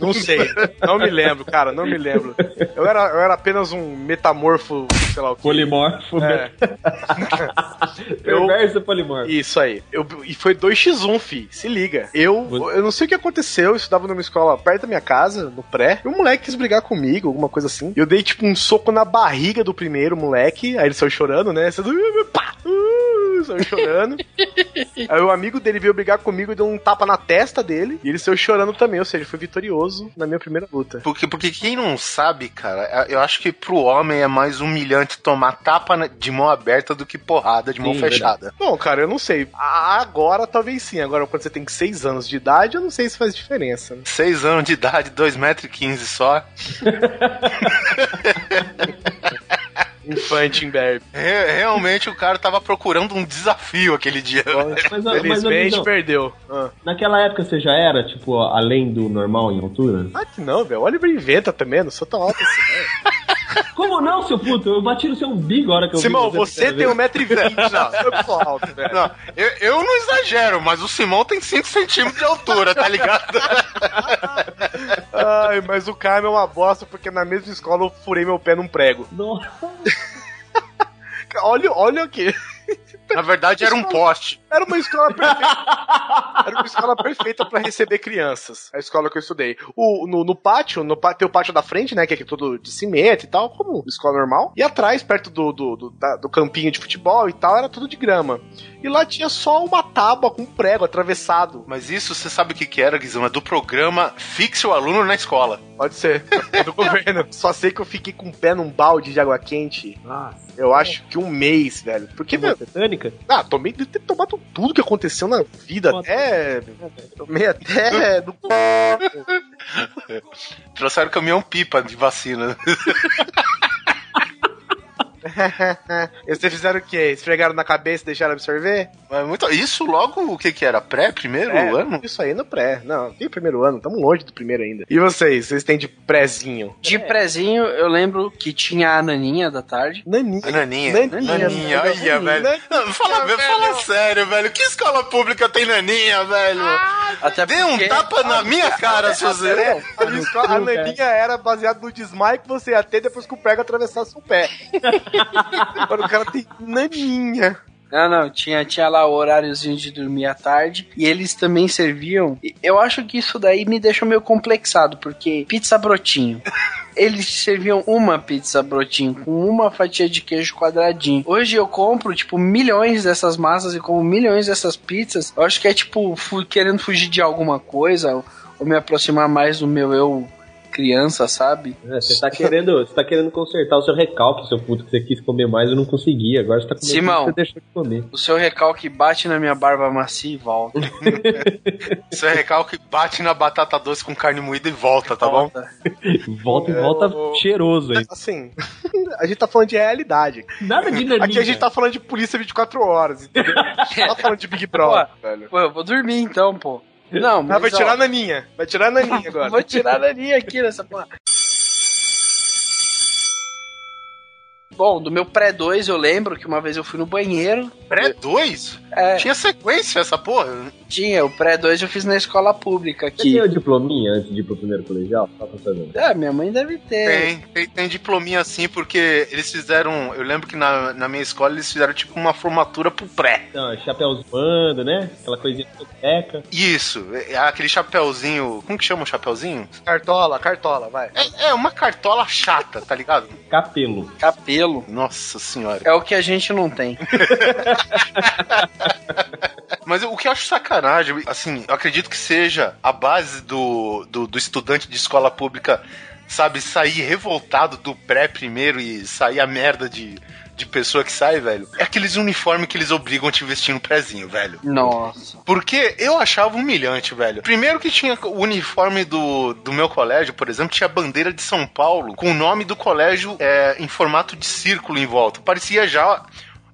Não sei. Não me lembro, cara, não me lembro. Eu era, eu era apenas um metamorfo, sei lá o que. Polimorfo. É. Perverso polimorfo. Isso aí. Eu, e foi 2x1, fi. Se liga. Eu, eu não sei o que aconteceu. Eu estudava numa escola perto da minha casa, no pré. E um moleque quis brigar comigo, alguma coisa assim. Eu dei, tipo, um soco na barriga do primeiro moleque. Aí ele saiu chorando, né? Você uh, saiu chorando. aí o amigo dele veio brigar comigo e deu um tapa na testa dele. E ele saiu chorando também. Ou seja, foi vitorioso na minha primeira luta. porque, porque quem não sabe, cara, eu acho que pro homem é mais humilhante tomar tapa de mão aberta do que porrada de mão Sim, fechada. Bom, cara, eu não sei. Agora talvez sim. Agora, quando você tem 6 anos de idade, eu não sei se faz diferença. né? Seis anos de idade, 2,15m só. Infante em. Re- realmente o cara tava procurando um desafio aquele dia. Mas, mas, Felizmente perdeu. Ah. naquela época você já era, tipo, além do normal em altura? Ah, que não, velho. O Oliver inventa também, não sou tão alto assim, velho. Como não, seu puto? Eu bati no seu umbigo a hora que eu vi Simão, você a tem primeira 1,20m. Não, eu sou alto, velho. Não, eu, eu não exagero, mas o Simão tem 5 centímetros de altura, tá ligado? Ai, mas o Caio é uma bosta porque na mesma escola eu furei meu pé num prego. Nossa. Olha, olha aqui. Na verdade era um poste. Era uma escola perfeita. Era uma escola perfeita pra receber crianças. A escola que eu estudei. O, no, no pátio, no, tem o pátio da frente, né? Que é todo de cimento e tal, como escola normal. E atrás, perto do, do, do, da- do campinho de futebol e tal, era tudo de grama. E lá tinha só uma tábua com um prego atravessado. Mas isso você sabe o que, que era, Guizão? É do programa Fixe o Aluno na Escola. Pode ser. É do governo. Só sei que eu fiquei com o pé num balde de água quente. Nossa. Eu acho que um mês, velho. Porque, meu, Tetânica? ah, tomei de ter tomado tudo que aconteceu na vida. Até. Tomei até. do Trouxeram caminhão pipa de vacina. E vocês fizeram o quê? Esfregaram na cabeça e deixaram absorver? Mas muito, isso logo o que que era? Pré, primeiro É, ano? Isso aí no pré. Não, tem o primeiro ano, estamos longe do primeiro ainda. E vocês? Vocês têm de prézinho? De prezinho, eu lembro que tinha a naninha da tarde. Naninha. A Naninha. Naninha. Naninha, olha, velho. Não, fala, fala sério, velho. Que escola pública tem naninha, velho? Até Dê um tapa na minha cara, seu Zé. A, minha escola- a naninha era baseada no desmaio que você ia ter depois que o prego atravessasse o pé. Agora o cara tem naninha. Não, não, tinha, tinha lá o horáriozinho de dormir à tarde. E eles também serviam. Eu acho que isso daí me deixou meio complexado, porque pizza brotinho. eles serviam uma pizza brotinho com uma fatia de queijo quadradinho. Hoje eu compro, tipo, milhões dessas massas e como milhões dessas pizzas. Eu acho que é, tipo, querendo fugir de alguma coisa ou me aproximar mais do meu eu criança, sabe? É, você tá querendo, você tá querendo consertar o seu recalque, seu puto, que você quis comer mais e não conseguia. Agora você tá comendo Simão. você deixou de comer. O seu recalque bate na minha barba macia e volta. Isso é recalque bate na batata doce com carne moída e volta, tá bom? Volta. Volta e volta cheiroso aí. Assim, a gente tá falando de realidade. Nada de naninha. Aqui a gente tá falando de polícia 24 horas, entendeu? A gente tá falando de Big Brother, velho. Pô, eu vou dormir então, pô. Não, mas Ah, vai ó, tirar a naninha. Vai tirar a naninha agora. Vou tirar a naninha aqui nessa porra. Bom, do meu pré-2 eu lembro que uma vez eu fui no banheiro. Pré 2? É, Tinha sequência essa porra? tinha, o pré-2 eu fiz na escola pública Você aqui. tem o diplominha antes de ir pro primeiro colegial? Saber. É, minha mãe deve ter. Tem, tem, tem diplominha assim, porque eles fizeram. Eu lembro que na, na minha escola eles fizeram tipo uma formatura pro pré. Então, chapéus bando, né? Aquela coisinha seca. Isso, é aquele chapéuzinho. Como que chama o chapéuzinho? Cartola, cartola, vai. É, é uma cartola chata, tá ligado? Capelo. Capelo. Nossa senhora. É o que a gente não tem. Mas o que eu acho sacanagem, assim, eu acredito que seja a base do, do, do estudante de escola pública, sabe, sair revoltado do pré primeiro e sair a merda de, de pessoa que sai, velho. É aqueles uniformes que eles obrigam a te vestir no prézinho, velho. Nossa. Porque eu achava humilhante, velho. Primeiro que tinha o uniforme do, do meu colégio, por exemplo, tinha a bandeira de São Paulo, com o nome do colégio é, em formato de círculo em volta. Parecia já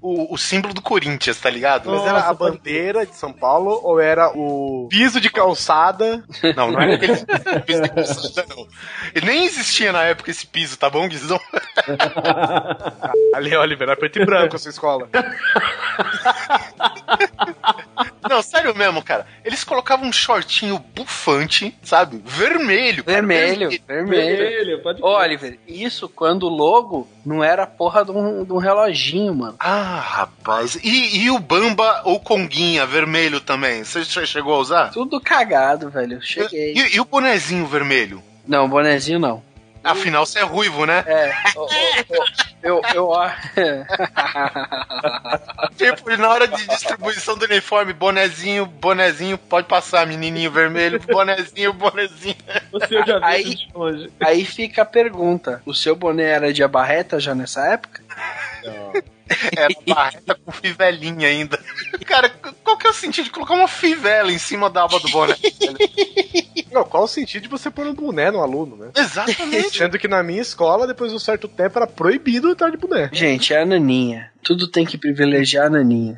o, o símbolo do Corinthians, tá ligado? Mas era a bandeira de São Paulo ou era o piso de calçada? Não, não era aquele piso de calçada, não. Ele nem existia na época esse piso, tá bom, Guizão? Ali, Oliver, era preto e branco a sua escola. Não, sério mesmo, cara. Eles colocavam um shortinho bufante, sabe? Vermelho. cara, Vermelho, vermelho. Vermelho, pode Ô, Oliver, isso quando o logo não era a porra de um, de um reloginho, mano. Ah, rapaz. E, e o Bamba ou Conguinha vermelho também? Você já chegou a usar? Tudo cagado, velho. Cheguei. E, e o bonezinho vermelho? Não, bonezinho não. Afinal, você é ruivo, né? É, ô, ô, eu, eu, Tipo, na hora de distribuição do uniforme, bonezinho, bonezinho, pode passar, menininho vermelho, bonezinho, bonezinho. Você já viu Aí- longe. Aí fica a pergunta: o seu boné era de abarreta já nessa época? Era barreta com fivelinha ainda. Cara, qual que é o sentido de colocar uma fivela em cima da aba do boné? Não, qual o sentido de você pôr um boné no aluno, né? Exatamente. Sendo que na minha escola, depois de um certo tempo, era proibido estar de boné. Gente, é a naninha. Tudo tem que privilegiar a naninha.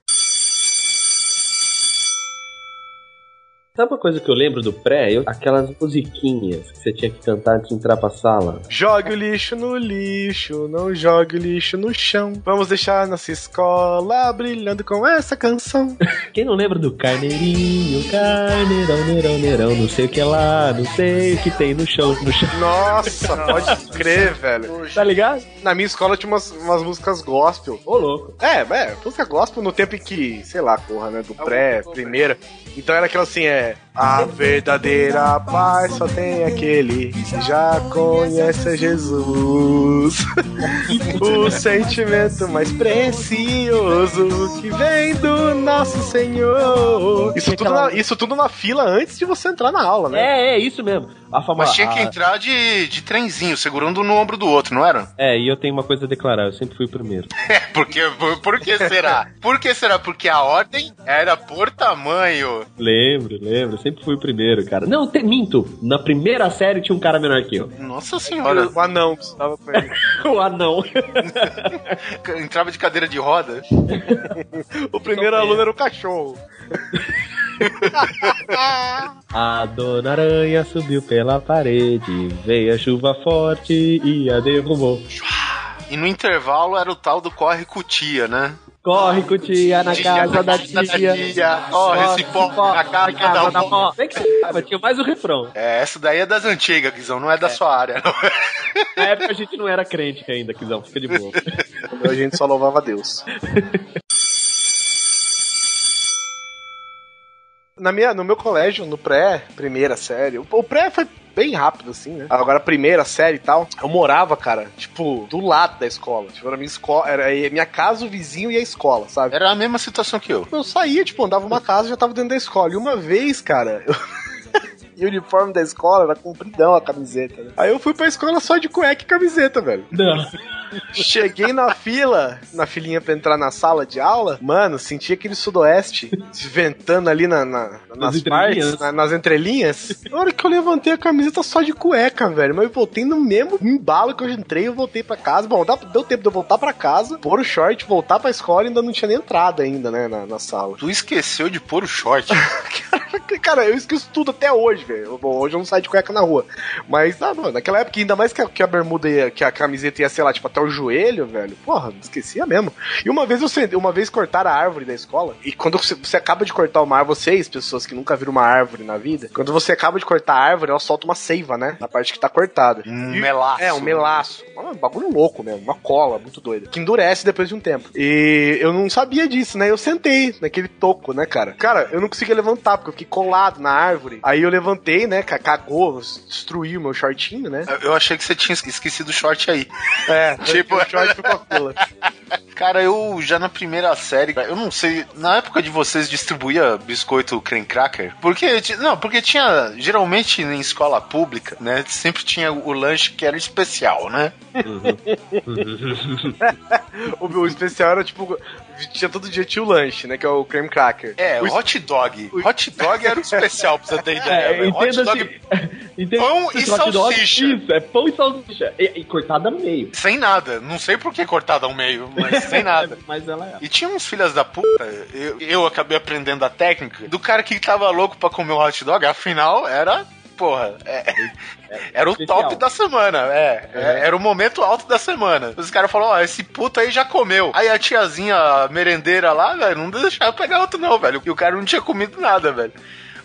Sabe uma coisa que eu lembro do pré? Eu- aquelas musiquinhas que você tinha que cantar antes de entrar pra sala. Jogue o lixo no lixo, não jogue o lixo no chão. Vamos deixar nossa escola brilhando com essa canção. Quem não lembra do carneirinho, carneirão, neirão, neirão, não sei o que é lá, não sei o que tem no chão, no chão. Nossa, pode crer, velho. Tá ligado? Na minha escola tinha umas, umas músicas gospel. Ô, louco. É, é, música gospel no tempo em que, sei lá, porra, né? Do pré, primeira. Então era aquela assim, é. É. A verdadeira paz só tem aquele que já conhece a Jesus. o sentimento mais precioso que vem do nosso Senhor. Isso tudo, na, isso tudo na fila antes de você entrar na aula, né? É, é isso mesmo. A fama, Mas tinha que a- entrar de, de trenzinho, segurando um no ombro do outro, não era? É, e eu tenho uma coisa a declarar, eu sempre fui o primeiro. É, porque, por, por que será? Por que será? Porque a ordem era por tamanho. Lembro, lembro, sempre fui o primeiro, cara. Não, te, minto. Na primeira série tinha um cara menor que eu. Nossa senhora. O anão que estava com ele. o anão. Entrava de cadeira de roda. O primeiro aluno era o cachorro. A dona aranha subiu pela parede, veio a chuva forte e a derrubou. E no intervalo era o tal do corre cutia, né? Corre, cutia, na casa da tia. Corre, esse pó na casa da avó. Bem que você sabe, tinha mais o refrão. É, essa daí é das antigas, Guizão, não é da sua área. Na época a gente não era crente ainda, Kizão, fica de boa. A gente só louvava a Deus. Na minha, no meu colégio, no pré, primeira série, o, pré foi bem rápido, assim, né? Agora, primeira série e tal, eu morava, cara, tipo, do lado da escola. Tipo, era minha escola, era a minha casa, o vizinho e a escola, sabe? Era a mesma situação que eu. Eu saía, tipo, andava uma casa e já tava dentro da escola. E uma vez, cara, eu... E o uniforme da escola era compridão a camiseta, né? Aí eu fui pra escola só de cueca e camiseta, velho. Não. Cheguei na fila, na filinha pra entrar na sala de aula, mano, senti aquele sudoeste ventando ali na, na- nas entrelinhas. partes, na- nas entrelinhas. Na hora que eu levantei a camiseta só de cueca, velho, mas eu voltei no mesmo embalo que eu entrei, eu voltei pra casa. Bom, dá- deu tempo de eu voltar pra casa, pôr o short, voltar pra escola e ainda não tinha nem entrado ainda, né, na, na sala. Tu esqueceu de pôr o short. Cara, eu esqueço tudo até hoje, velho. Bom, hoje eu não saio de cueca na rua. Mas, ah, mano, naquela época, ainda mais que a, que a bermuda ia, que a camiseta ia, sei lá, tipo, até o joelho, velho. Porra, esquecia mesmo. E uma vez eu sentei, uma vez cortaram a árvore da escola. E quando você, você acaba de cortar uma árvore, vocês, pessoas que nunca viram uma árvore na vida, quando você acaba de cortar a árvore, ela solta uma seiva, né? Na parte que tá cortada. Um E- melaço. É, um melaço. Um bagulho louco mesmo, uma cola muito doida. Que endurece depois de um tempo. E eu não sabia disso, né? Eu sentei naquele toco, né, cara? Cara, eu não conseguia levantar, porque eu fiquei colado na árvore. Aí eu levantei, né? ca- Cagou, destruiu meu shortinho, né? Eu achei que você tinha esquecido o short aí. É, Tipo- o short ficou a pula. Cara, eu já na primeira série, eu não sei, na época de vocês distribuía biscoito creme cracker? Porque, não, porque tinha, geralmente em escola pública, né, sempre tinha o lanche que era especial, né? O, o especial era tipo. Tinha todo dia tinha o lanche, né? Que é o cream cracker. É, O o hot dog. Hot dog era o especial, pra você ter ideia. É, hot dog assim. Pão e dog, salsicha. Isso, é pão e salsicha. E, e cortada no meio. sem nada. Não sei por que cortada ao meio, mas sem nada. Mas ela é. E tinha uns filhas da puta, eu, eu acabei aprendendo a técnica, do cara que tava louco pra comer o hot dog, afinal era, porra, é- era o especial. top da semana, é, é, era o momento alto da semana. Os caras falaram, ó, esse puto aí já comeu. Aí a tiazinha merendeira lá, velho, não deixava pegar outro não, velho, e o cara não tinha comido nada, velho.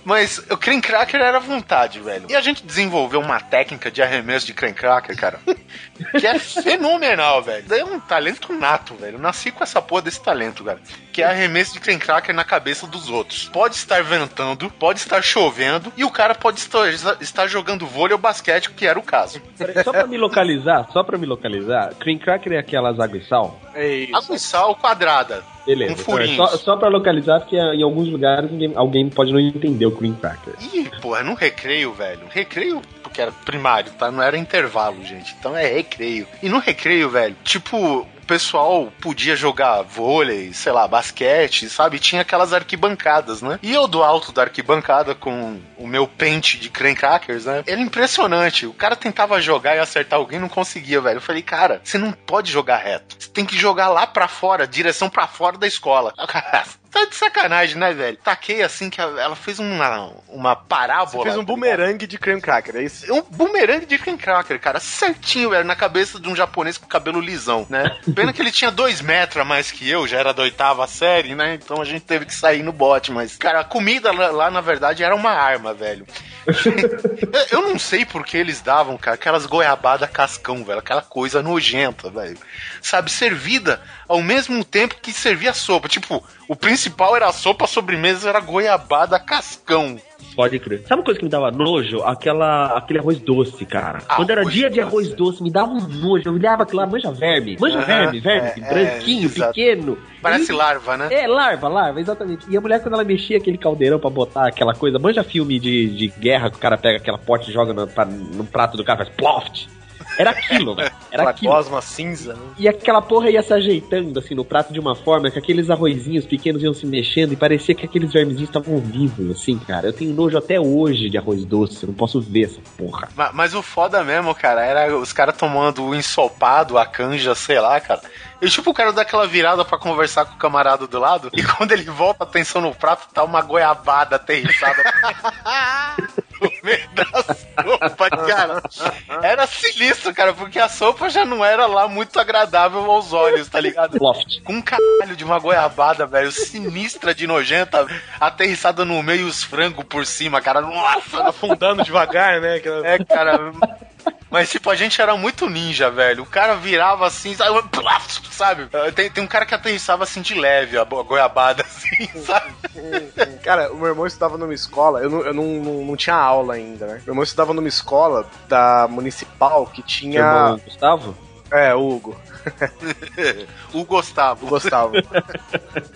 Mas o cream cracker era vontade, velho. E a gente desenvolveu uma técnica de arremesso de cream cracker, cara, que é fenomenal, velho. É um talento nato, velho. Eu nasci com essa porra desse talento, cara. Que é arremesso de cream cracker na cabeça dos outros. Pode estar ventando, pode estar chovendo, e o cara pode estar, estar jogando vôlei ou basquete, que era o caso. Só pra me localizar, só pra me localizar, cream cracker é aquelas água e sal? É isso. Água e sal quadrada. Beleza. Com então é furinhos. só, só pra localizar, porque em alguns lugares ninguém- alguém pode não entender o cream cracker. Ih, porra, no recreio, velho. Recreio, porque era primário, tá? Não era intervalo, gente. Então é recreio. E no recreio, velho, tipo. O pessoal podia jogar vôlei, sei lá, basquete, sabe? Tinha aquelas arquibancadas, né? E eu do alto da arquibancada com o meu pente de crackers, né? Era impressionante. O cara tentava jogar e acertar alguém não conseguia, velho. Eu falei, cara, você não pode jogar reto. Você tem que jogar lá pra fora, direção pra fora da escola. Tá de sacanagem, né, velho? Taquei assim que ela fez uma, uma parábola. Você fez um tá bumerangue de cream cracker, é isso? um bumerangue de cream cracker, cara, certinho, velho, na cabeça de um japonês com cabelo lisão, né? Pena que ele tinha dois metros a mais que eu, já era da oitava série, né? Então a gente teve que sair no bote, mas, cara, a comida lá, na verdade, era uma arma, velho. eu, não sei por que eles davam, cara, aquelas goiabada cascão, velho, aquela coisa nojenta, velho. Sabe, servida ao mesmo tempo que servia sopa. Tipo, o principal era a sopa, a sobremesa era goiabada cascão. Pode crer. Sabe uma coisa que me dava nojo? Aquela, aquele arroz doce, cara. Ah, Quando era dia de doce. arroz doce, me dava um nojo. Eu olhava aquilo lá, manja verme. Manja Aham, verme, verme. é, branquinho, é, pequeno. Parece E- larva, né? É, larva, larva, exatamente. E a mulher, quando ela mexia aquele caldeirão pra botar aquela coisa, manja filme de, de guerra que o cara pega aquela pote e joga no, pra- no prato do cara, faz ploft. Era aquilo, velho. Era Aquela aquilo. gosma cinza, né? E aquela porra ia se ajeitando assim no prato de uma forma que aqueles arrozinhos pequenos iam se mexendo e parecia que aqueles vermezinhos estavam vivos, assim, cara. Eu tenho nojo até hoje de arroz doce, eu não posso ver essa porra. Ma- Mas, o foda mesmo, cara, era os caras tomando o ensopado, a canja, sei lá, cara. E tipo, o cara dá aquela virada pra conversar com o camarada do lado, e quando ele volta a atenção no prato, tá uma goiabada aterrissada no meio da sopa, cara. Era sinistro, cara, porque a sopa já não era lá muito agradável aos olhos, tá ligado? Loft. Com um caralho de uma goiabada, velho, sinistra de nojenta, aterrissada no meio e os frangos por cima, cara. Nossa, Afundando devagar, né? Aquela- é, cara. Mas, tipo, a gente era muito ninja, velho. O cara virava assim, sabe? Tem, tem um cara que aterrissava assim de leve a goiabada, assim. sabe? Cara, o meu irmão estudava numa escola, eu não, eu não, não, não tinha aula ainda, né? Meu irmão estudava numa escola da municipal que tinha. irmão Gustavo? É, o Hugo. O Gustavo. O Gustavo.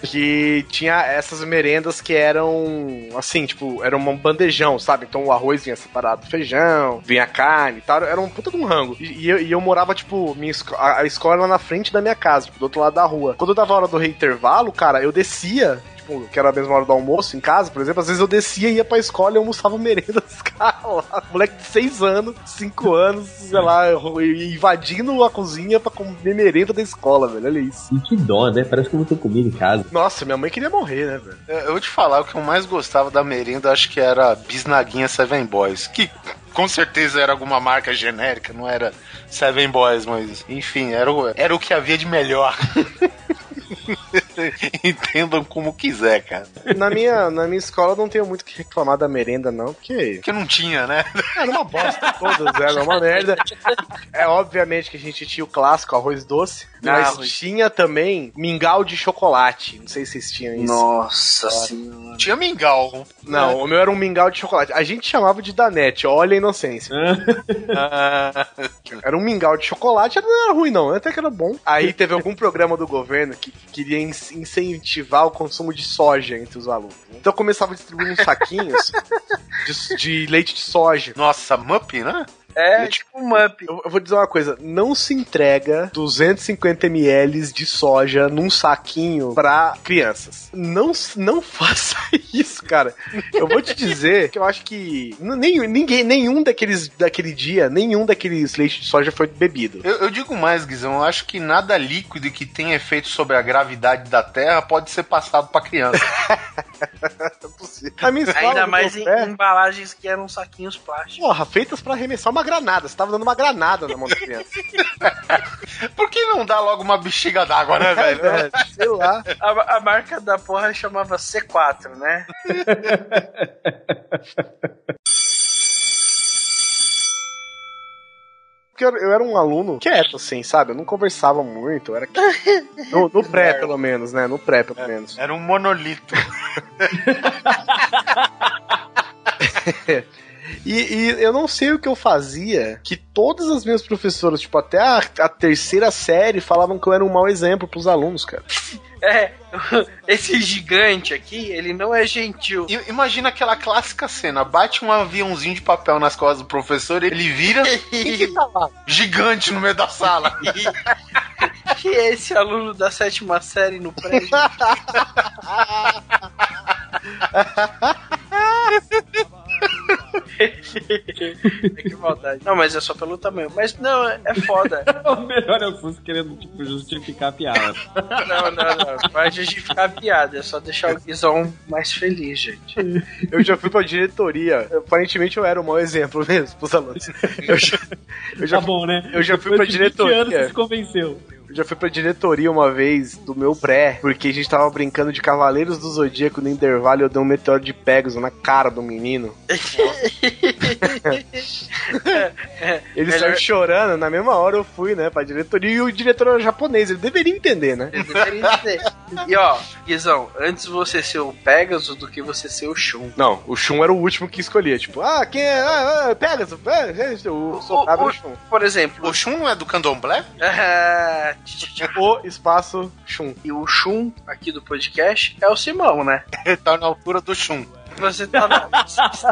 que tinha essas merendas que eram assim, tipo, era um bandejão, sabe? Então o arroz vinha separado do feijão, vinha carne e tal. Era um puta de um rango. E, e eu, e eu morava, tipo, minha a, a escola era na frente da minha casa, tipo, do outro lado da rua. Quando dava a hora do reintervalo, cara, eu descia. Tipo, que era a mesma hora do almoço em casa, por exemplo, às vezes eu descia e ia pra escola e almoçava merenda dos caras lá. Moleque de 6 anos, 5 anos, sei lá, invadindo a cozinha pra comer merenda da escola, velho. Olha isso. E que dó, né? Parece que eu não tenho comida em casa. Nossa, minha mãe queria morrer, né, velho? Eu eu vou te falar, o que eu mais gostava da merenda, acho que era Bisnaguinha Seven Boys. Que com certeza era alguma marca genérica, não era Seven Boys, mas enfim, era o, era o que havia de melhor. Entendam como quiser, cara. Na minha, na minha escola eu não tenho muito o que reclamar da merenda, não, porque Porque não tinha, né? era uma bosta, todas eram uma merda. É obviamente que a gente tinha o clássico arroz doce, mas arroz. tinha também mingau de chocolate. Não sei se vocês tinham isso. Nossa senhora. Tinha mingau. Não, o meu era um mingau de chocolate. A gente chamava de Danete, olha a inocência. Era um mingau de chocolate, não era ruim não, até que era bom. Aí teve algum programa do governo que queria in- incentivar o consumo de soja entre os alunos. Então eu começava a distribuir uns saquinhos de, de leite de soja. Nossa, Mup, né? É, tipo um Mup. Eu, eu vou dizer uma coisa, não se entrega 250 ml de soja num saquinho pra crianças. Não, não faça isso, cara. Eu vou te dizer que eu acho que n- nem, ninguém, nenhum daqueles daquele dia, nenhum daqueles leite de soja foi bebido. Eu, eu digo mais, Guizão, eu acho que nada líquido que tenha efeito sobre a gravidade da Terra pode ser passado pra criança. A minha escola, Ainda mais em pé, embalagens que eram saquinhos plásticos. Porra, feitas pra arremessar uma granada. Você tava dando uma granada na mão da criança. Por que não dá logo uma bexiga d'água, né, velho? É, sei lá. A, a marca da porra chamava C4, né? Porque eu, era um aluno quieto, assim, sabe? Eu não conversava muito. Eu era quieto. No, no pré, pelo menos, né? No pré, pelo menos. Era um monolito. E, e eu não sei o que eu fazia, que todas as minhas professoras, tipo, até a, a terceira série, falavam que eu era um mau exemplo pros alunos, cara. É, esse gigante aqui, ele não é gentil. I- Imagina aquela clássica cena: bate um aviãozinho de papel nas costas do professor, ele vira. Que tá lá? Gigante no meio da sala. Que é esse aluno da sétima série no prédio? que maldade. Não, mas é só pelo tamanho. Mas não, é foda. O melhor é o Sus querendo, tipo, justificar a piada. Não, não, não. Vai justificar a piada. É só deixar o Guizão mais feliz, gente. Eu já fui pra diretoria. Aparentemente eu era um mau exemplo mesmo pros alunos. Eu já, eu já, Tá bom, né? eu já fui Depois pra de 20 anos diretoria. você se convenceu. Eu já fui pra diretoria uma vez do meu pré, porque a gente tava brincando de Cavaleiros do Zodíaco no intervalo e eu dei um meteoro de Pegasus na cara do menino. Ele Melhor- saiu chorando, na mesma hora eu fui, né, pra diretoria, e o diretor era japonês, ele deveria entender, né? Eu deveria dizer. E ó, Guizão, antes você ser o Pegasus do que você ser o Shun. Não, o Shun era o último que escolhia, tipo, ah, quem é? Ah, ah, Pegasus, ah, é, o era o Shun. Por exemplo, O Shun não é do candomblé? ah, O espaço Shun. e o Shun aqui do podcast é o Simão, né? Ele tá na altura do Shun. Você tá na,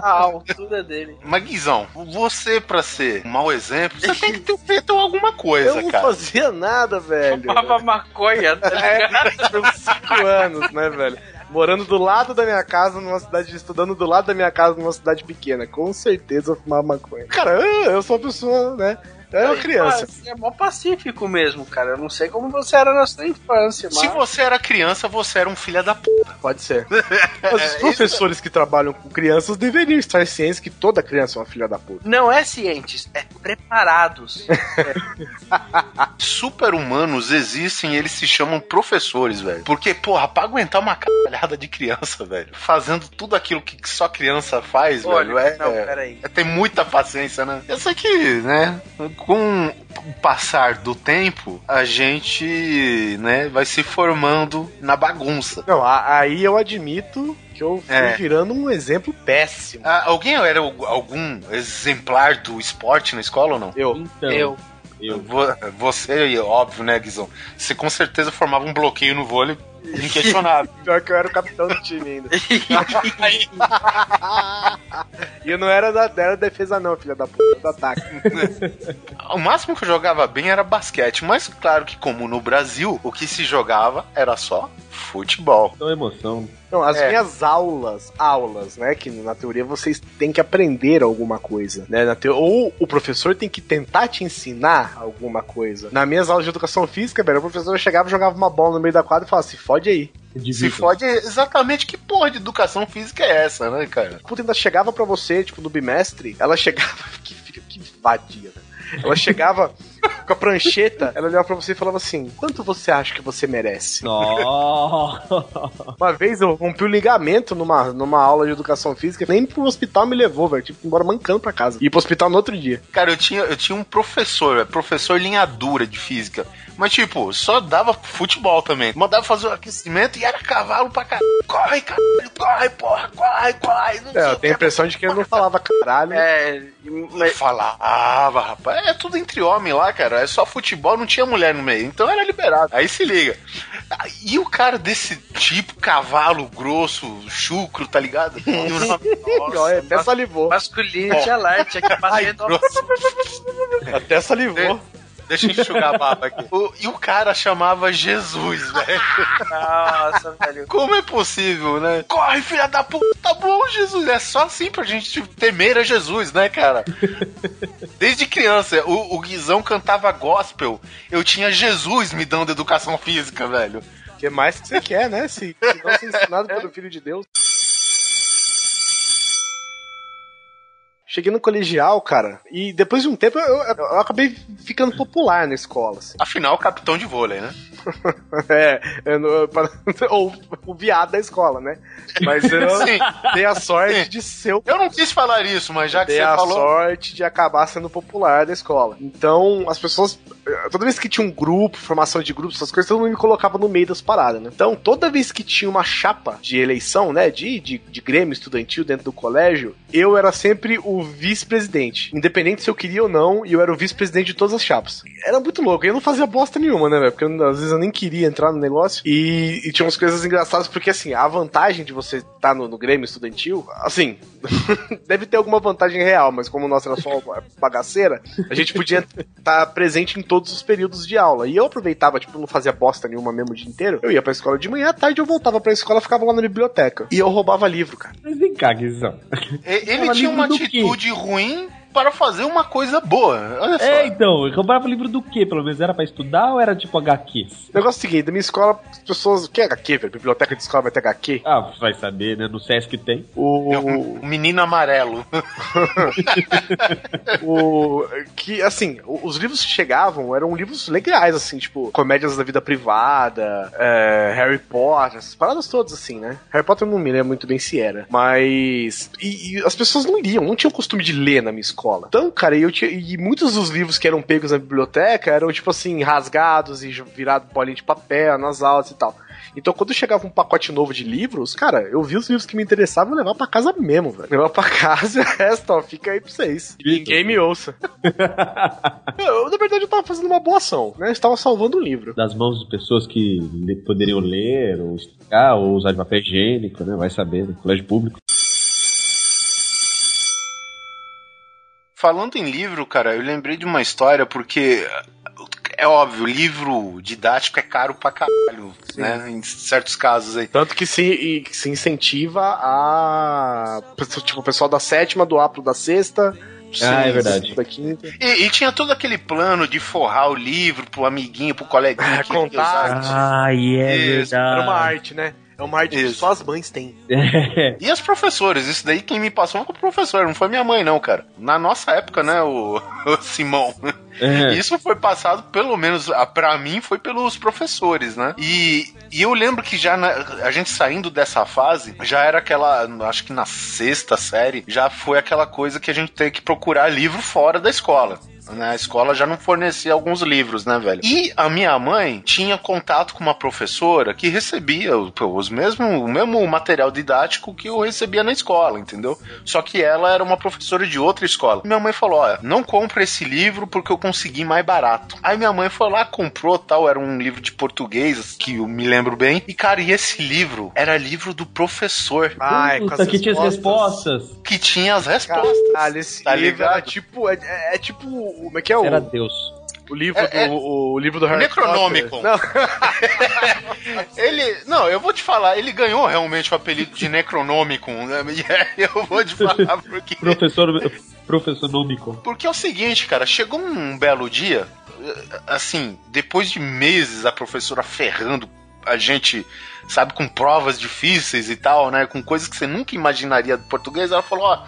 altura dele. Mas, Guizão, você, pra ser um mau exemplo, você tem que ter feito alguma coisa, Eu não cara. fazia nada, velho. Fumava maconha, tá ligado? É, cinco anos, né, velho? Morando do lado da minha casa, numa cidade, estudando do lado da minha casa, numa cidade pequena. Com certeza eu fumava maconha. Cara, eu, eu sou uma pessoa, né? Eu era uma criança. Você é mó pacífico mesmo, cara. Eu não sei como você era na sua infância, mas... Se você era criança, você era um filho da p. Pode ser. Mas os professores que trabalham com crianças deveriam estar cientes que toda criança é uma filha da puta. Não é cientes, é preparados. Super-humanos existem e eles se chamam professores, velho. Porque, porra, pra aguentar uma caralhada de criança, velho, fazendo tudo aquilo que só criança faz, velho, Olha, é, não, é, peraí. é ter muita paciência, né? Eu sei que, né, com o passar do tempo, a gente, né, vai se formando na bagunça. Não, aí eu admito que eu fui É. virando um exemplo péssimo. Ah, alguém era algum exemplar do esporte na escola ou não? Eu. Então, Eu. eu. Vo- Você, óbvio, né, Guizão? Você com certeza formava um bloqueio no vôlei inquestionável. Pior que eu era o capitão do time ainda. e eu não era da, era defesa, não, filha da puta, do ataque. o máximo que eu jogava bem era basquete, mas claro que, como no Brasil, o que se jogava era só futebol. Então, emoção. Não, as É. minhas aulas, aulas, né? Que na teoria vocês têm que aprender alguma coisa, né? Na teo... Ou o professor tem que tentar te ensinar alguma coisa. Nas minhas aulas de educação física, velho, o professor chegava, jogava uma bola no meio da quadra e falava, se fode aí. Se Divirtam. fode exatamente que porra de educação física é essa, né, cara? Puta, ainda chegava pra você, tipo, no bimestre, ela chegava. Que, que, que vadia, né? Ela chegava com a prancheta, ela olhava pra você e falava assim: quanto você acha que você merece? Nossa. Uma vez eu rompi o ligamento numa, numa aula de educação física, nem pro hospital me levou, velho. Tive que ir embora mancando pra casa. E ir pro hospital no outro dia. Cara, eu tinha, eu tinha um professor, é professor linha dura de física. Mas, tipo, só dava futebol também. Mandava fazer o aquecimento e era cavalo pra caralho. Corre, caralho, corre, porra, corre, corre. Não É, eu tenho a impressão de que ele não falava caralho. É, mas falava, rapaz, é tudo entre homem lá, cara. É só futebol, não tinha mulher no meio. Então era liberado. Aí se liga. E o cara desse tipo, cavalo grosso, chucro, tá ligado? Nome- Olha, até salivou. masculino tinha lá, tinha que Ai, bater. Até salivou. Deixa eu enxugar a baba aqui. O- e o cara chamava Jesus, velho. Nossa, velho. Como é possível, né? Corre, filha da puta, tá bom, Jesus. É só assim pra gente temer a Jesus, né, cara? Desde criança, o, o Guizão cantava gospel. Eu tinha Jesus me dando educação física, velho. Que mais que você quer, né? Se, se não ser ensinado pelo Filho de Deus. Cheguei no colegial, cara, e depois de um tempo eu, eu- eu acabei ficando popular na escola. assim. Afinal, capitão de vôlei, né? É, eu para- ou o viado da escola, né? Mas eu Sim. dei a sorte Sim. de ser o Eu não quis falar isso, mas já que dei você a falou. sorte de acabar sendo popular da escola. Então, as pessoas. Toda vez que tinha um grupo, formação de grupos, essas coisas, todo mundo me colocava no meio das paradas, né? Então, toda vez que tinha uma chapa de eleição, né? De, de, de grêmio estudantil dentro do colégio, eu era sempre o vice-presidente. Independente se eu queria ou não, e eu era o vice-presidente de todas as chapas. Era muito louco. Eu não fazia bosta nenhuma, né, velho? Porque eu, às vezes eu nem queria entrar no negócio. E, e tinha umas coisas engraçadas, porque assim, a vantagem de você estar no, no grêmio estudantil, assim, deve ter alguma vantagem real, mas como o nosso era só bagaceira, a gente podia estar presente em todos os períodos de aula. E eu aproveitava, tipo, não fazia bosta nenhuma mesmo o dia inteiro. Eu ia pra escola de manhã, à tarde eu voltava pra escola, ficava lá na biblioteca. E eu roubava livro, cara. Mas vem cá, Guizão. Ele Fala tinha uma atitude ruim para fazer uma coisa boa. Olha só. É, então, eu roubava livro do quê? Pelo menos era pra estudar ou era tipo HQs? O negócio é o seguinte, da minha escola, as pessoas. O que é HQ, velho? Biblioteca de escola vai ter HQ? Ah, vai saber, né? No Sesc tem. O. É um menino amarelo. o que assim os livros que chegavam eram livros legais assim tipo comédias da vida privada é, Harry Potter essas paradas todas assim né Harry Potter eu não me lembro muito bem se era mas e, e as pessoas não liam não tinham costume de ler na minha escola então cara eu tinha e muitos dos livros que eram pegos na biblioteca eram tipo assim rasgados e virados bolinha de papel nas aulas e tal então, quando chegava um pacote novo de livros, cara, eu vi os livros que me interessavam e levava pra casa mesmo, velho. Levava pra casa e o resto, ó, fica aí pra vocês. Ninguém me ouça. eu, na verdade, eu tava fazendo uma boa ação, né? Eu estava salvando um livro. Das mãos de pessoas que poderiam ler, ou explicar, ou usar de papel higiênico, né? Vai saber, no colégio público. Falando em livro, cara, eu lembrei de uma história porque é óbvio, livro didático é caro pra caralho, né? Em certos casos aí. Tanto que se, que se incentiva a. Tipo, o pessoal da sétima do aplo da sexta. Ah, é verdade. Da quinta. E, e tinha todo aquele plano de forrar o livro pro amiguinho, pro coleguinha. Ah, contar. usar. Ai, é Isso, Era uma arte, né? É uma arte que Isso. só as mães têm. E as professoras, isso daí quem me passou foi o professor, não foi minha mãe, não, cara. Na nossa época, né, o, o Simão. É. Isso foi passado, pelo menos pra mim, foi pelos professores, né? E, e eu lembro que já na- a gente saindo dessa fase, já era aquela, acho que na sexta série, já foi aquela coisa que a gente tem que procurar livro fora da escola. Né? A escola já não fornecia alguns livros, né, velho? E a minha mãe tinha contato com uma professora que recebia os mesmo, o mesmo material didático que eu recebia na escola, entendeu? Só que ela era uma professora de outra escola. Minha mãe falou: olha, não compra esse livro porque eu consegui mais barato. Aí minha mãe foi lá, comprou tal, era um livro de português, que eu me lembro bem. E, cara, e esse livro era livro do professor, Ai, com as que tinha as respostas. que tinha as respostas. Caralho, esse Tá livro ligado? era tipo. É- é tipo. Como é que é o, Era Deus. o livro É- do. é- O, o livro do Harry Necronomicon. Potter? Não, Ele, não, eu vou te falar, ele ganhou realmente o apelido de Necronomicon, né? Eu vou te falar porque. Professor, professor Nômico. Porque é o seguinte, cara, chegou um belo dia, assim, depois de meses a professora ferrando a gente, sabe, com provas difíceis e tal, né? Com coisas que você nunca imaginaria do português, ela falou, ó.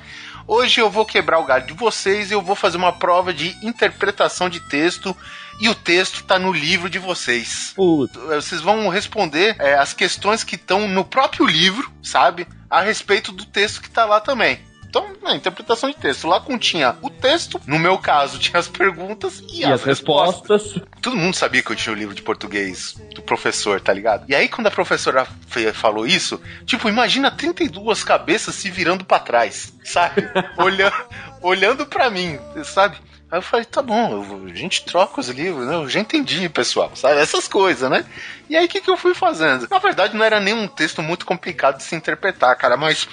Hoje eu vou quebrar o galho de vocês e eu vou fazer uma prova de interpretação de texto e o texto tá no livro de vocês. Puta. Vocês vão responder é, as questões que estão no próprio livro, sabe? A respeito do texto que tá lá também. Então, na interpretação de texto. Lá continha o texto, no meu caso, tinha as perguntas e, E as respostas. Todo mundo sabia que eu tinha o livro de português do professor, tá ligado? E aí, quando a professora fe- falou isso, tipo, imagina 32 cabeças se virando pra trás, sabe? olhando, olhando pra mim, sabe? Aí eu falei, tá bom, a gente troca os livros, né? Eu já entendi, pessoal, sabe? Essas coisas, né? E aí, o que, que eu fui fazendo? Na verdade, não era nem um texto muito complicado de se interpretar, cara, mas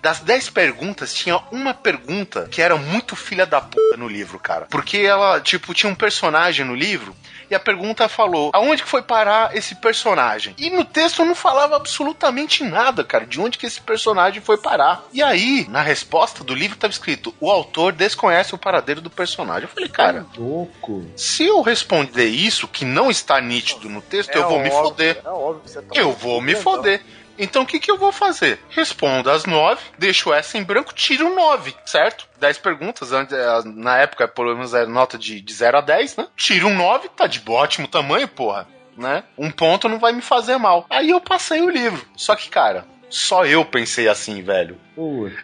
das 10 perguntas, tinha uma pergunta que era muito filha da puta no livro, cara. Porque ela, tipo, tinha um personagem no livro e a pergunta falou: aonde que foi parar esse personagem? E no texto não falava absolutamente nada, cara, de onde que esse personagem foi parar. E aí, na resposta do livro estava escrito: o autor desconhece o paradeiro do personagem. Eu falei, cara, Louco. se eu responder isso, que não está nítido no texto, eu vou me óbvio, foder. É óbvio que você tá Eu vou me foder. Então o que, que eu vou fazer? Respondo as nove, deixo essa em branco, tiro nove, certo? Dez perguntas, eh, na época, pelo menos era nota de, de 0 a 10, né? Tiro um 9, tá de ótimo tamanho, porra. Né? Um ponto não vai me fazer mal. Aí eu passei o livro. Só que, cara, só eu pensei assim, velho. Puta.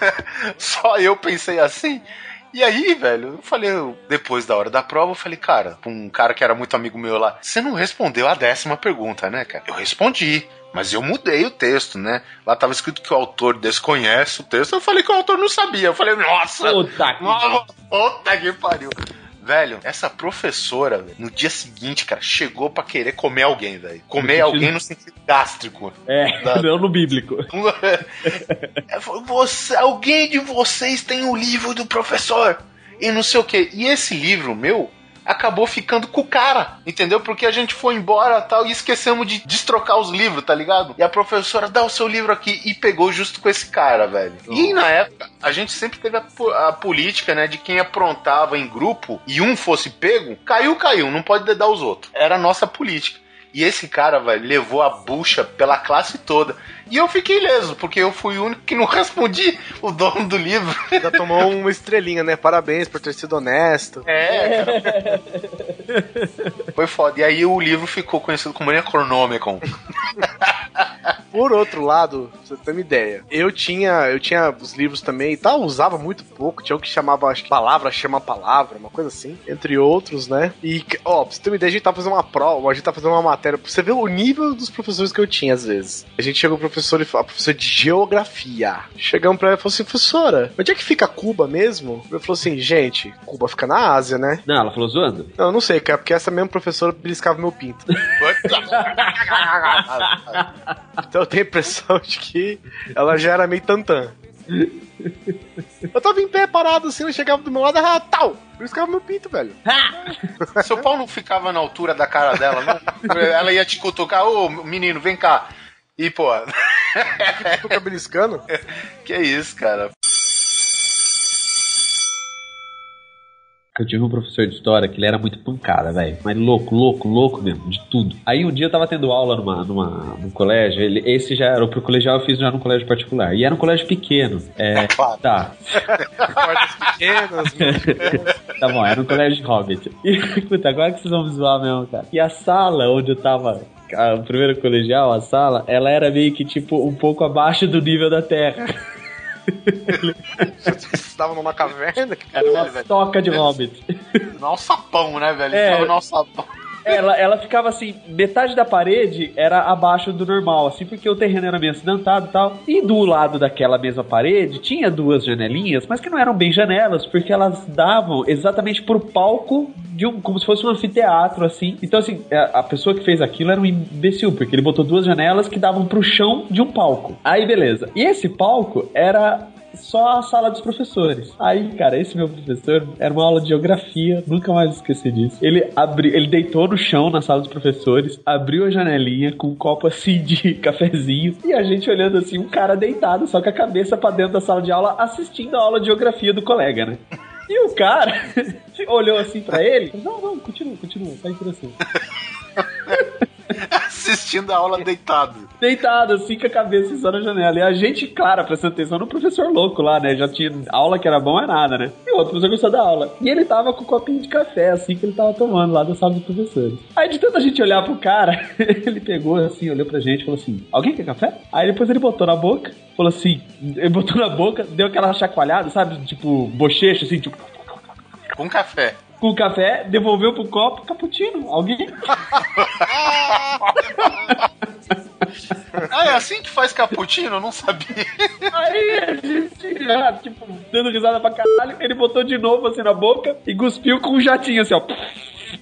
Só eu pensei assim. E aí, velho, eu falei, eu- depois da hora da prova, eu falei, cara, pra um cara que era muito amigo meu lá, você não respondeu a décima pergunta, né, cara? Eu respondi. Mas eu mudei o texto, né? Lá tava escrito que o autor desconhece o texto. Eu falei que o autor não sabia. Eu falei, nossa! Puta que- nossa, Puta que pariu! Velho, essa professora, velho, no dia seguinte, cara, chegou pra querer comer alguém, velho. Comer alguém no sentido gástrico. É, Dá. não no bíblico. Falou, Você, alguém de vocês tem o livro do professor? E não sei o que. E esse livro meu acabou ficando com o cara, entendeu? Porque a gente foi embora tal e esquecemos de destrocar os livros, tá ligado? E a professora dá o seu livro aqui e pegou justo com esse cara, velho. E na época, a gente sempre teve a, a política, né, de quem aprontava em grupo e um fosse pego, caiu, caiu, não pode dedar os outros. Era a nossa política. E esse cara, velho, levou a bucha pela classe toda. E eu fiquei ileso, porque eu fui o único que não respondi o dono do livro. Já tomou uma estrelinha, né? Parabéns por ter sido honesto. É, cara. Foi foda. E aí o livro ficou conhecido como Necronomicon. Por outro lado, pra você ter uma ideia, eu tinha, eu tinha os livros também e tal, usava muito pouco, tinha o que chamava, palavra chama palavra, uma coisa assim, entre outros, né? E, ó, pra você ter uma ideia, a gente tá fazendo uma prova, a gente tá fazendo uma matéria, pra você ver o nível dos professores que eu tinha às vezes. A gente chegou pro professor e falou, professor de geografia. Chegamos pra ela e falou assim, professora, onde é que fica Cuba mesmo? Ele falou assim, gente, Cuba fica na Ásia, né? Não, ela falou zoando? Não, eu não sei, cara, porque essa mesma professora beliscava meu pinto. Então eu tenho a impressão de que ela já era meio tantã. Eu tava em pé, parado assim, ela chegava do meu lado, ah, tal! Beliscava meu pinto, velho. Seu pau não ficava na altura da cara dela, não? Ela ia te cutucar, ô menino, vem cá. E, pô, Fica beliscando. que isso, cara. Eu tive um professor de história que ele era muito pancada, velho. Mas louco, louco, louco mesmo, de tudo. Aí um dia eu tava tendo aula numa, numa, num colégio, ele, esse já era, pro colegial eu fiz já num colégio particular. E era um colégio pequeno. É, Claro. tá. Portas pequenas. Tá bom, era um colégio de hobbit. E, puta, agora que vocês vão me zoar mesmo, cara. E a sala onde eu tava, a- o primeiro colegial, a sala, ela era meio que, tipo, um pouco abaixo do nível da terra. Vocês estavam numa caverna? Era uma velho. toca de hobbit. Não um sapão, né, velho? É. Ficava no sapão. Ela, ela ficava assim, metade da parede era abaixo do normal, assim, porque o terreno era meio acidentado e tal. E do lado daquela mesma parede tinha duas janelinhas, mas que não eram bem janelas, porque elas davam exatamente pro palco de um, como se fosse um anfiteatro, assim. Então, assim, a, a pessoa que fez aquilo era um imbecil, porque ele botou duas janelas que davam pro chão de um palco. Aí, beleza. E esse palco era só a sala dos professores. Aí, cara, esse meu professor era uma aula de geografia, nunca mais esqueci disso. Ele abriu, ele deitou no chão na sala dos professores, abriu a janelinha com um copo assim de cafezinho e a gente olhando assim, um cara deitado, só com a cabeça pra dentro da sala de aula, assistindo a aula de geografia do colega, né? E o cara olhou assim pra ele, não, não, continua, continua, tá interessante. Assistindo a aula deitado. deitado, assim, com a cabeça só na janela. E a gente, claro, prestando atenção no professor louco lá, né? Já tinha aula que era bom, é nada, né? E o outro professor gostou da aula. E ele tava com um copinho de café, assim, que ele tava tomando lá da sala dos professores. Aí, de tanta gente olhar pro cara, ele pegou, assim, olhou pra gente e falou assim: Alguém quer café? Aí depois ele botou na boca, falou assim: Ele botou na boca, deu aquela chacoalhada, sabe? Tipo, bochecha, assim, tipo, Com café. Com o café, devolveu pro copo, cappuccino. Alguém? Ah, é assim que faz cappuccino? Eu não sabia. Aí a gente, já, tipo, dando risada pra caralho, ele botou de novo assim na boca e cuspiu com um jatinho assim, ó.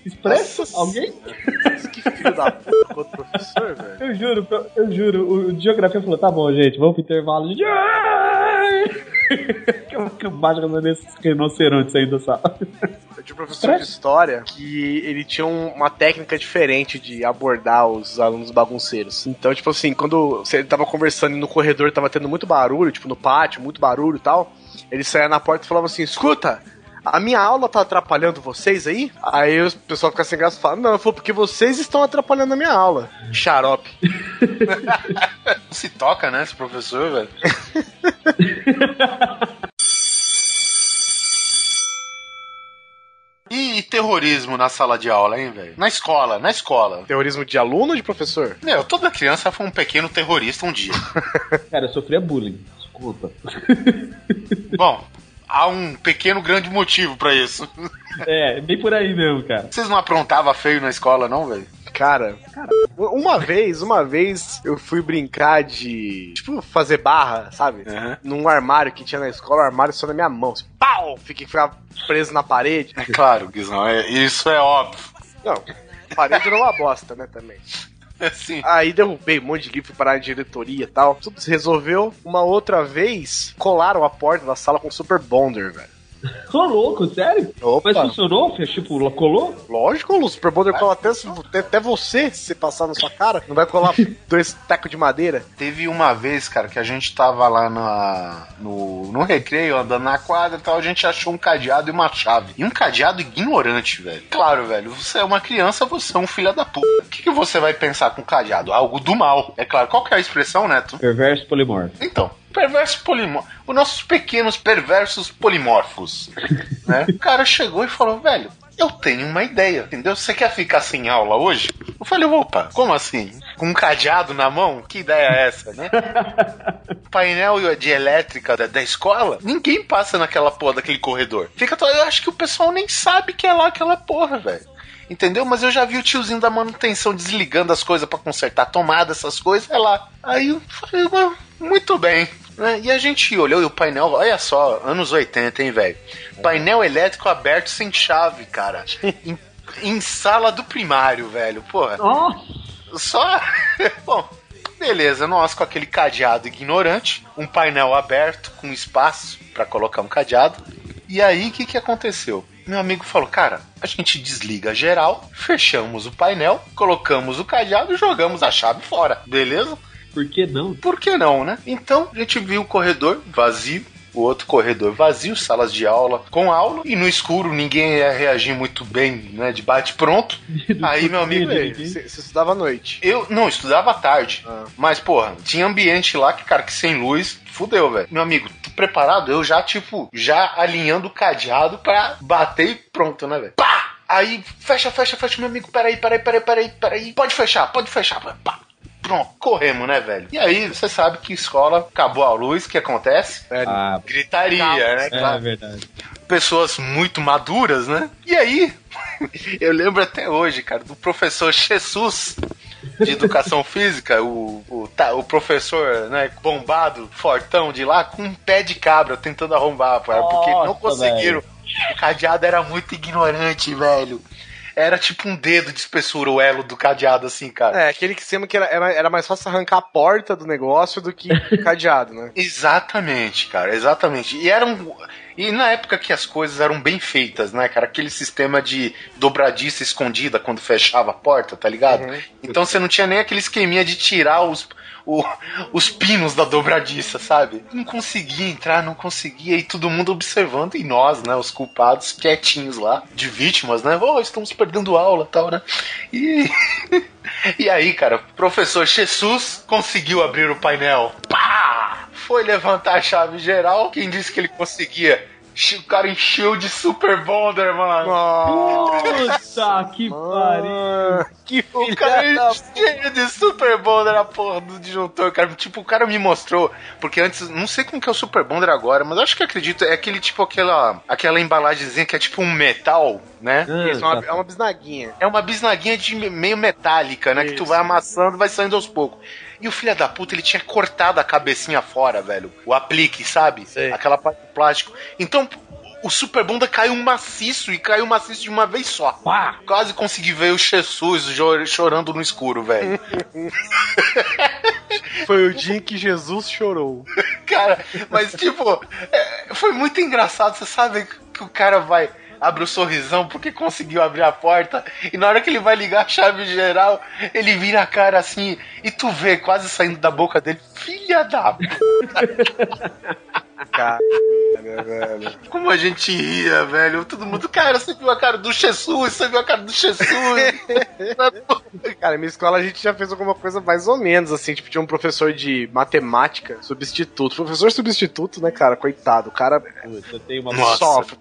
Expresso? Nossa. Alguém? Que filho da puta, outro professor, velho. Eu juro, eu, eu juro, o, geografia falou, tá bom, gente, vamos pro intervalo. Que é que mágica desses rinocerontes saindo da sala. Eu tinha um professor de história que ele tinha um- uma técnica diferente de abordar os alunos bagunceiros. Então, tipo assim, quando você tava conversando no corredor tava tendo muito barulho, tipo no pátio, muito barulho e tal, ele saía na porta e falava assim: escuta. A minha aula tá atrapalhando vocês aí? Aí o pessoal fica sem graça e fala: Não, foi porque vocês estão atrapalhando a minha aula. Xarope. Se toca, né, esse professor, velho? E terrorismo na sala de aula, hein, velho? Na escola, na escola. Terrorismo de aluno ou de professor? Meu, toda criança foi um pequeno terrorista um dia. Cara, eu sofria bullying. Desculpa. Bom, há um pequeno grande motivo pra isso. É, bem por aí mesmo, cara. Vocês não aprontavam feio na escola, não, velho? Cara, uma vez, uma vez eu fui brincar de. Tipo, fazer barra, sabe? Aham. Num armário que tinha na escola, o armário só na minha mão. Assim, pau! Fiquei ficava preso na parede. É claro, Guizão, é, isso é óbvio. Não, parede era uma bosta, né, também. Assim, Aí derrubei um monte de livro, fui parar na diretoria e tal. Tudo se resolveu. Uma outra vez, colaram a porta da sala com super bonder, velho. Ô, louco, sério? Opa. Mas funcionou? Fez, Tipo, colou? Lógico, o super bonder cola até, até, até você, se você passar na sua cara. Não vai colar dois tecos de madeira. Teve uma vez, cara, que a gente tava lá na, no, no recreio, andando na quadra e tal, a gente achou um cadeado e uma chave. E um cadeado ignorante, velho. Claro, velho, você é uma criança, você é um filho da puta. O que, que você vai pensar com cadeado? Algo do mal. É claro, qual que é a expressão, Neto? Perverso polimorfo. Então, perverso polimorfo. Os nossos pequenos perversos polimorfos. né? O cara chegou e falou, velho, eu tenho uma ideia, entendeu? Você quer ficar sem aula hoje? Eu falei, opa, como assim? Com um cadeado na mão? Que ideia é essa, né? Painel de elétrica da, da escola, ninguém passa naquela porra daquele corredor. Fica, eu acho que o pessoal nem sabe que é lá aquela porra, velho. Entendeu? Mas eu já vi o tiozinho da manutenção desligando as coisas pra consertar tomada, essas coisas. É lá. Aí eu falei, "Mas, muito bem. Né? E a gente olhou e o painel, olha só, anos 80, hein, velho? Painel elétrico aberto sem chave, cara. em, em sala do primário, velho. Porra. Só. Bom, beleza, nós com aquele cadeado ignorante, um painel aberto com espaço pra colocar um cadeado. E aí, o que, que aconteceu? Meu amigo falou: Cara, a gente desliga geral, fechamos o painel, colocamos o cadeado e jogamos a chave fora, beleza? Por que não? Por que não, né? Então a gente viu o corredor vazio, o outro corredor vazio, salas de aula com aula, e no escuro ninguém ia reagir muito bem, né? De bate-pronto. Aí, meu amigo, Ei, Você estudava à noite. eu não estudava à tarde, Ah. mas porra, tinha ambiente lá que, cara, que sem luz, fudeu, velho. Meu amigo, tô preparado? Eu já, tipo, já alinhando o cadeado pra bater e pronto, né, velho? Pá! Aí, fecha, fecha, fecha, meu amigo, peraí, peraí, peraí, peraí, peraí. Pode fechar, pode fechar, pá. Pronto, corremos, né, velho? E aí, você sabe que escola acabou a luz, o que acontece? Ah, Gritaria, né? é Claro. verdade. Pessoas muito maduras, né? E aí, eu lembro até hoje, cara, do professor Jesus de educação física, o, o, tá, o professor, né, bombado, fortão de lá, com um pé de cabra tentando arrombar, cara, porque não conseguiram. O cadeado era muito ignorante, velho. Era tipo um dedo de espessura o elo do cadeado, assim, cara. É, aquele que sempre que era, era, era mais fácil arrancar a porta do negócio do que o cadeado, né? Exatamente, cara, exatamente. E eram. E na época que as coisas eram bem feitas, né, cara? Aquele sistema de dobradiça escondida quando fechava a porta, tá ligado? Então você não tinha nem aquele esqueminha de tirar os, o- os pinos da dobradiça, sabe? Não conseguia entrar, não conseguia, e todo mundo observando, e nós, né, os culpados, quietinhos lá, de vítimas, né? Oh, estamos perdendo aula tal, né? E. E aí, cara, o professor Jesus conseguiu abrir o painel. Pá! Foi levantar a chave geral. Quem disse que ele conseguia? O cara encheu de super bonder, mano. Puta que pariu. que O cara cheio de super bonder na porra do disjuntor, cara. Tipo, o cara me mostrou. Porque antes, não sei como que é o super bonder agora, mas acho que acredito. É aquele tipo, aquela, aquela embalagemzinha que é tipo um metal, né? Isso, é uma, é uma bisnaguinha. É uma bisnaguinha de meio metálica, né? Que tu Isso. vai amassando, vai saindo aos poucos. E o filho da puta, ele tinha cortado a cabecinha fora, velho. O aplique, sabe? Sei. Aquela parte de plástico. Então, o Super Bunda caiu maciço e caiu maciço de uma vez só. Quase consegui ver o Jesus chorando no escuro, velho. Foi o dia em que Jesus chorou. cara, mas tipo, é, foi muito engraçado. Você sabe que o cara vai. Abre o sorrisão porque conseguiu abrir a porta. E na hora que ele vai ligar a chave geral, ele vira a cara assim. E tu vê quase saindo da boca dele. Filha da p. Cara, velho. Como a gente ria, velho. Todo mundo, cara, você viu a cara do Jesus, você viu a cara do Jesus. Cara, minha escola a gente já fez alguma coisa mais ou menos assim. Tipo, tinha um professor de matemática substituto. Professor substituto, né, cara? Coitado. O cara Puta, eu tenho uma Nossa. sofre.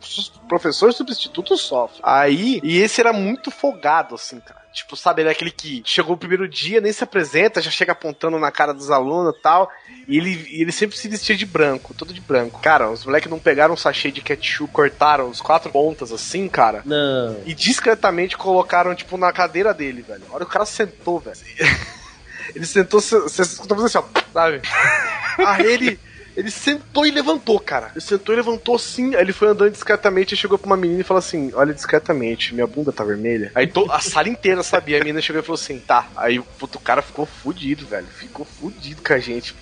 Professor substituto sofre. Aí, e esse era muito folgado, assim, cara. Tipo, sabe, ele é aquele que chegou o primeiro dia, nem se apresenta, já chega apontando na cara dos alunos e tal. E ele, ele sempre se vestia de branco, todo de branco. Cara, os moleques não pegaram um sachê de ketchup, cortaram os quatro pontas assim, cara. Não. E discretamente colocaram, tipo, na cadeira dele, velho. Olha, o cara sentou, velho. Ele sentou, você escutou fazer assim, ó, sabe? Aí ele. Ele sentou e levantou, cara. Ele sentou e levantou assim. Aí ele foi andando discretamente e chegou pra uma menina e falou assim: Olha, discretamente, minha bunda tá vermelha. Aí to- a sala inteira sabia. A menina chegou e falou assim: Tá. Aí o cara ficou fudido, velho. Ficou fudido com a gente.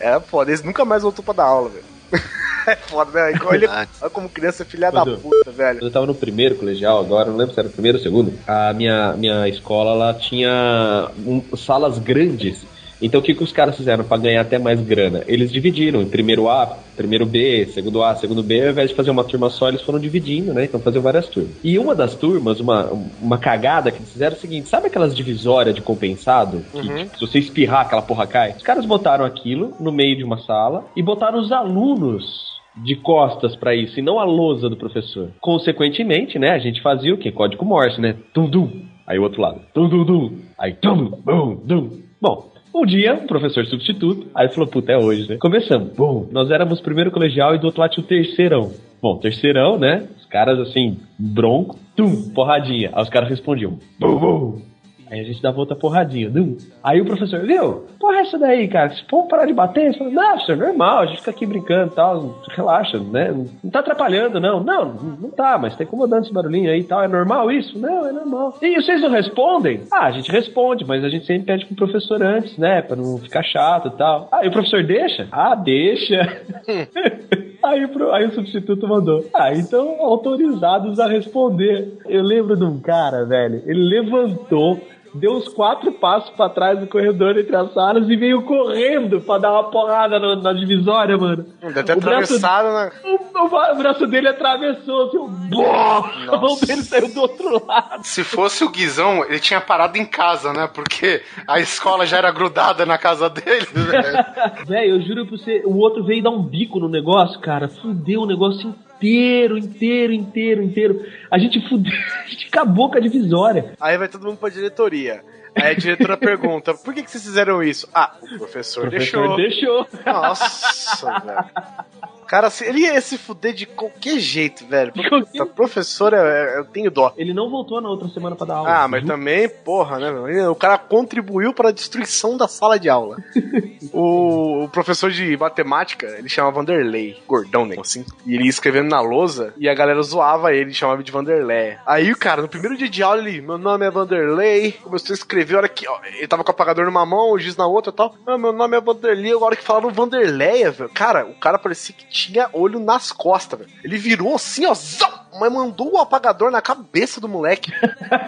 Era foda. Eles nunca mais voltou pra dar aula, velho. É foda, né? Igual ele, olha como criança é filha da puta, velho. Eu tava no primeiro colegial, agora, não lembro se era o primeiro ou o segundo, a minha, minha escola ela tinha um- salas grandes. Então o que, que os caras fizeram pra ganhar até mais grana? Eles dividiram em primeiro A, primeiro B, segundo A, segundo B, ao invés de fazer uma turma só, eles foram dividindo, né? Então faziam várias turmas. E uma das turmas, uma, uma cagada que eles fizeram é o seguinte: sabe aquelas divisórias de compensado? Que tipo, se você espirrar, aquela porra cai? Os caras botaram aquilo no meio de uma sala e botaram os alunos de costas pra isso e não a lousa do professor. Consequentemente, né, a gente fazia o quê? Código Morse, né? Tum dum. Aí o outro lado. Tum dum dum. Aí tum bum dum. Bom, um dia, um professor substituto, aí falou, puta, é hoje, né? Começamos. Bom, nós éramos primeiro colegial e do outro lado tinha o terceirão. Bom, terceirão, né? Os caras assim, bronco, tum, porradinha. Aí os caras respondiam, bum, bum. Aí a gente dava outra porradinha. Dum. Aí o professor, viu? Porra, é essa daí, cara? Se for parar de bater, você fala, não, professor, normal, a gente fica aqui brincando e tal, relaxa, né? Não tá atrapalhando, não. Não, não tá, mas tá incomodando esse barulhinho aí e tal. É normal isso? Não, é normal. E vocês não respondem? Ah, a gente responde, mas a gente sempre pede pro professor antes, né? Pra não ficar chato e tal. Ah, e o professor deixa? Ah, deixa. Aí pro- aí o substituto mandou. Ah, então autorizados a responder. Eu lembro de um cara, velho. Ele levantou, deu uns quatro passos pra trás do corredor entre as salas e veio correndo pra dar uma porrada no- na divisória, mano. Deve ter O braço- atravessado na. O, o- o braço dele atravessou, assim, um a mão dele saiu do outro lado. Se fosse o Guizão, ele tinha parado em casa, né? Porque a escola já era grudada na casa dele, velho. Velho, eu juro pra você, o outro veio dar um bico no negócio, cara. Fudeu o negócio inteiro, inteiro, inteiro, inteiro. A gente fudeu, a gente acabou com a divisória. Aí vai todo mundo pra diretoria. Aí a diretora pergunta: por que, que vocês fizeram isso? Ah, o professor, O professor deixou. deixou. Nossa, velho. Cara, assim, ele ia se fuder de qualquer jeito, velho. De qualquer- Puta, professor, eu, tenho dó. Ele não voltou na outra semana pra dar aula. Ah, mas também, porra, né? meu? O cara contribuiu para a destruição da sala de aula. o, o professor de matemática, ele chamava Vanderlei, gordão, né? Assim. E ele ia escrevendo na lousa e a galera zoava ele, chamava de Vanderlei. Aí, cara, no primeiro dia de aula, ele, meu nome é Vanderlei, começou a escrever, a hora que, ó, ele tava com o apagador numa mão, o giz na outra e tal. Ah, meu nome é Vanderlei, a hora que falaram Vanderleia, velho. Cara, o cara parecia que tinha olho nas costas, velho. Ele virou assim, ó, zau, mas mandou o apagador na cabeça do moleque.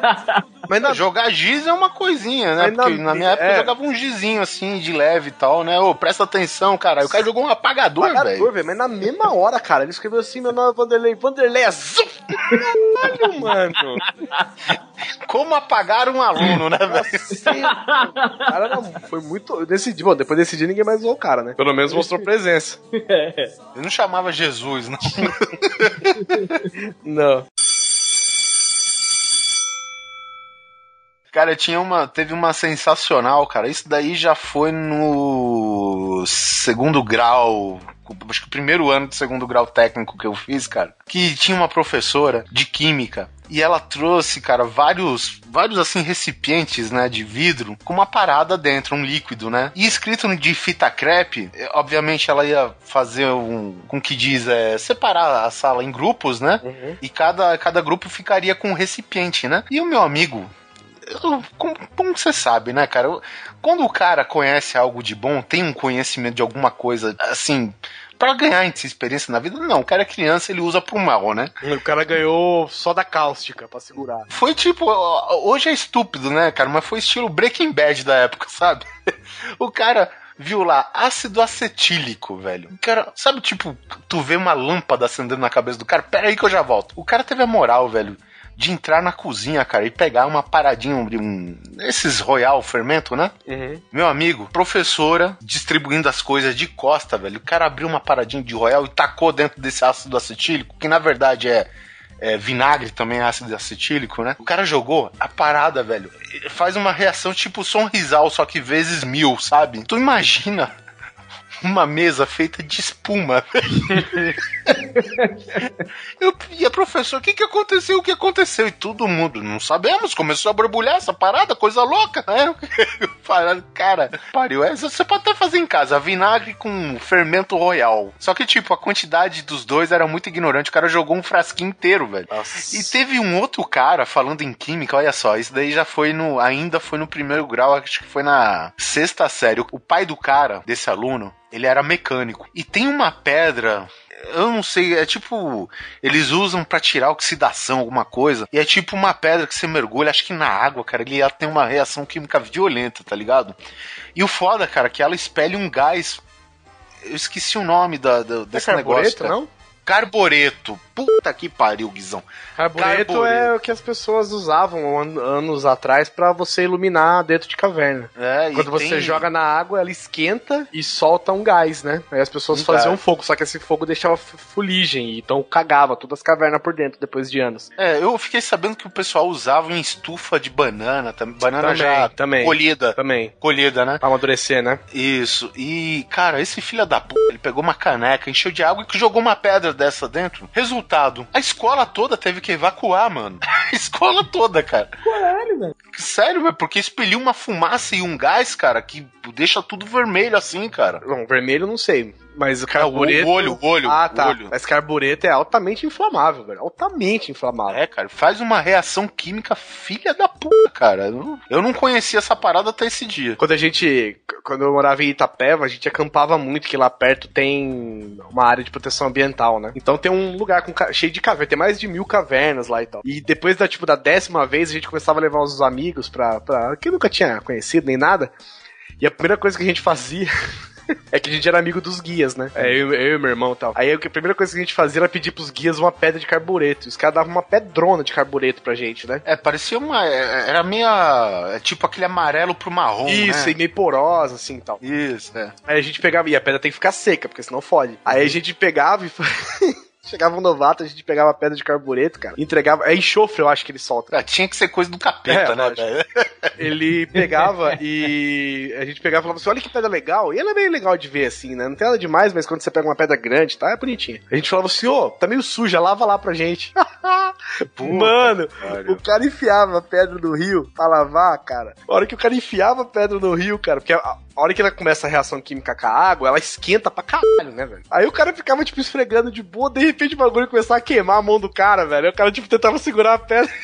mas na, Jogar giz é uma coisinha, né? Mas na- Porque na, minha época é. eu jogava um gizinho assim, de leve e tal, né? Ô, presta atenção, cara. Aí O cara jogou um apagador, apagador, velho. velho. Mas na mesma hora, cara, ele escreveu assim: meu nome é Vanderlei. Vanderlei é! Caralho, mano. Como apagar um aluno, né, velho? Cara foi muito. Decidi, bom, depois desse dia ninguém mais zoou o cara, né? Pelo menos mostrou presença. Eu não chamava Jesus, não. Não. Cara, tinha uma. Teve uma sensacional, cara. Isso daí já foi no segundo grau. Acho que o primeiro ano do segundo grau técnico que eu fiz, cara. Que tinha uma professora de química. E ela trouxe, cara, vários, vários assim, recipientes, né, de vidro, com uma parada dentro, um líquido, né? E escrito de fita crepe, eh, obviamente ela ia fazer um, com que diz, é, separar a sala em grupos, né? E cada, cada grupo ficaria com um recipiente, né? E o meu amigo, como, como você sabe, né, cara? Eu- Quando o cara conhece algo de bom, tem um conhecimento de alguma coisa, assim, pra ganhar essa experiência na vida, não. O cara é criança, ele usa pro mal, né? O cara ganhou só da cáustica pra segurar. Foi tipo, hoje é estúpido, né, cara? Mas foi estilo Breaking Bad da época, sabe? O cara viu lá ácido acetílico, velho. O cara, sabe, tipo, tu vê uma lâmpada acendendo na cabeça do cara, pera aí que eu já volto. O cara teve a moral, velho. De entrar na cozinha, cara, e pegar uma paradinha, um, um- esses Royal fermento, né? Meu amigo, professora distribuindo as coisas de costa, velho. O cara abriu uma paradinha de Royal e tacou dentro desse ácido acetílico, que na verdade é, é vinagre também, é ácido acetílico, né? O cara jogou a parada, velho. Faz uma reação tipo sonrisal, só que vezes mil, sabe? Tu imagina uma mesa feita de espuma. Eu, e a professora, o que que aconteceu? O que aconteceu? E todo mundo, não sabemos, começou a borbulhar essa parada, coisa louca. né? Eu falei, cara, pariu. É, você pode até fazer em casa, vinagre com fermento royal. Só que, tipo, a quantidade dos dois era muito ignorante. O cara jogou um frasquinho inteiro, velho. E teve um outro cara falando em química, olha só, isso daí já foi no. Ainda foi no primeiro grau, acho que foi na sexta série. O pai do cara, desse aluno, ele era mecânico. E tem uma pedra. Eu não sei, é tipo. Eles usam pra tirar oxidação, alguma coisa. E é tipo uma pedra que você mergulha, acho que na água, cara. Ele tem uma reação química violenta, tá ligado? E o foda, cara, é que ela espelha um gás. Eu esqueci o nome da, da- É desse negócio. carbureto, cara. não? Carboreto. Puta que pariu, Guizão. Carbureto, Carbureto. é o que as pessoas usavam an- anos atrás pra você iluminar dentro de caverna. É, Quando você tem- joga na água, ela esquenta e solta um gás, né? Aí as pessoas Um faziam gás. fogo, só que esse fogo deixava fu- fuligem, então cagava todas as cavernas por dentro depois de anos. É, eu fiquei sabendo que o pessoal usava em estufa de banana, tam- banana Também, já também. colhida. Também. Colhida, né? Pra amadurecer, né? Isso. E, cara, esse filho da puta, ele pegou uma caneca, encheu de água e jogou uma pedra dessa dentro. Resultado, a escola toda teve que evacuar, mano. A escola toda, cara. Caralho, velho. Sério, velho, porque expeliu uma fumaça e um gás, cara, que deixa tudo vermelho assim, cara. Não, vermelho eu não sei. Mas o Cara, o carbureto. olho, o olho, Ah, tá. olho. Mas carbureto é altamente inflamável, velho. Altamente inflamável. É, cara, faz uma reação química filha da puta, cara. Eu não- conhecia essa parada até esse dia. Quando a gente. Quando eu morava em Itapeva, a gente acampava muito, que lá perto tem uma área de proteção ambiental, né? Então tem um lugar com cheio de cavernas, tem mais de mil cavernas lá e tal. E depois da, tipo, da décima vez, a gente começava a levar os amigos pra. pra que nunca tinha conhecido nem nada. E a primeira coisa que a gente fazia. É que a gente era amigo dos guias, né? É, eu, eu e meu irmão e tal. Aí a primeira coisa que a gente fazia era pedir pros guias uma pedra de carbureto. Os caras davam uma pedrona de carbureto pra gente, né? É, parecia uma. é, Era meia. é Tipo aquele amarelo pro marrom. Isso, né? e meio porosa, assim e tal. Isso, é. Aí a gente pegava, e a pedra tem que ficar seca, porque senão fode. Aí a gente pegava e Chegava um novato, a gente pegava pedra de carbureto, cara, entregava. É enxofre, eu acho que ele solta. Ah, tinha que ser coisa do capeta, É, né, velho? Ele pegava e a gente pegava e falava assim: olha que pedra legal. E ela é meio legal de ver assim, né? Não tem nada demais, mas quando você pega uma pedra grande, tá? É bonitinha. A gente falava assim: ô, tá meio suja, lava lá pra gente. Mano, pariu. o cara enfiava a pedra no rio pra lavar, cara. A hora que o cara enfiava a pedra no rio, cara, porque a, a hora que ela começa a reação química com a água, ela esquenta pra caralho, né, velho? Aí o cara ficava, tipo, esfregando de boa, de repente o bagulho começava a queimar a mão do cara, velho. Aí o cara, tipo, tentava segurar a pedra.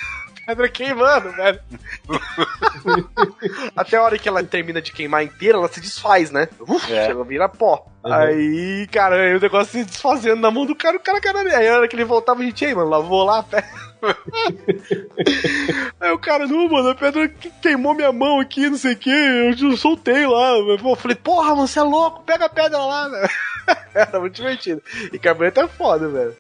Pedra queimando, velho. Até a hora que ela termina de queimar inteira, ela se desfaz, né? Uf, É. Ela vira pó. Aí, cara, aí o negócio se desfazendo na mão do cara, o cara, cara, aí a hora que ele voltava, a gente, aí, mano, lavou lá a pedra. Aí o cara, não, mano, a pedra que- queimou minha mão aqui, não sei o que, eu soltei lá. Eu falei, porra, mano, você é louco, pega a pedra lá, velho. Era muito divertido. E carbureto é foda, velho.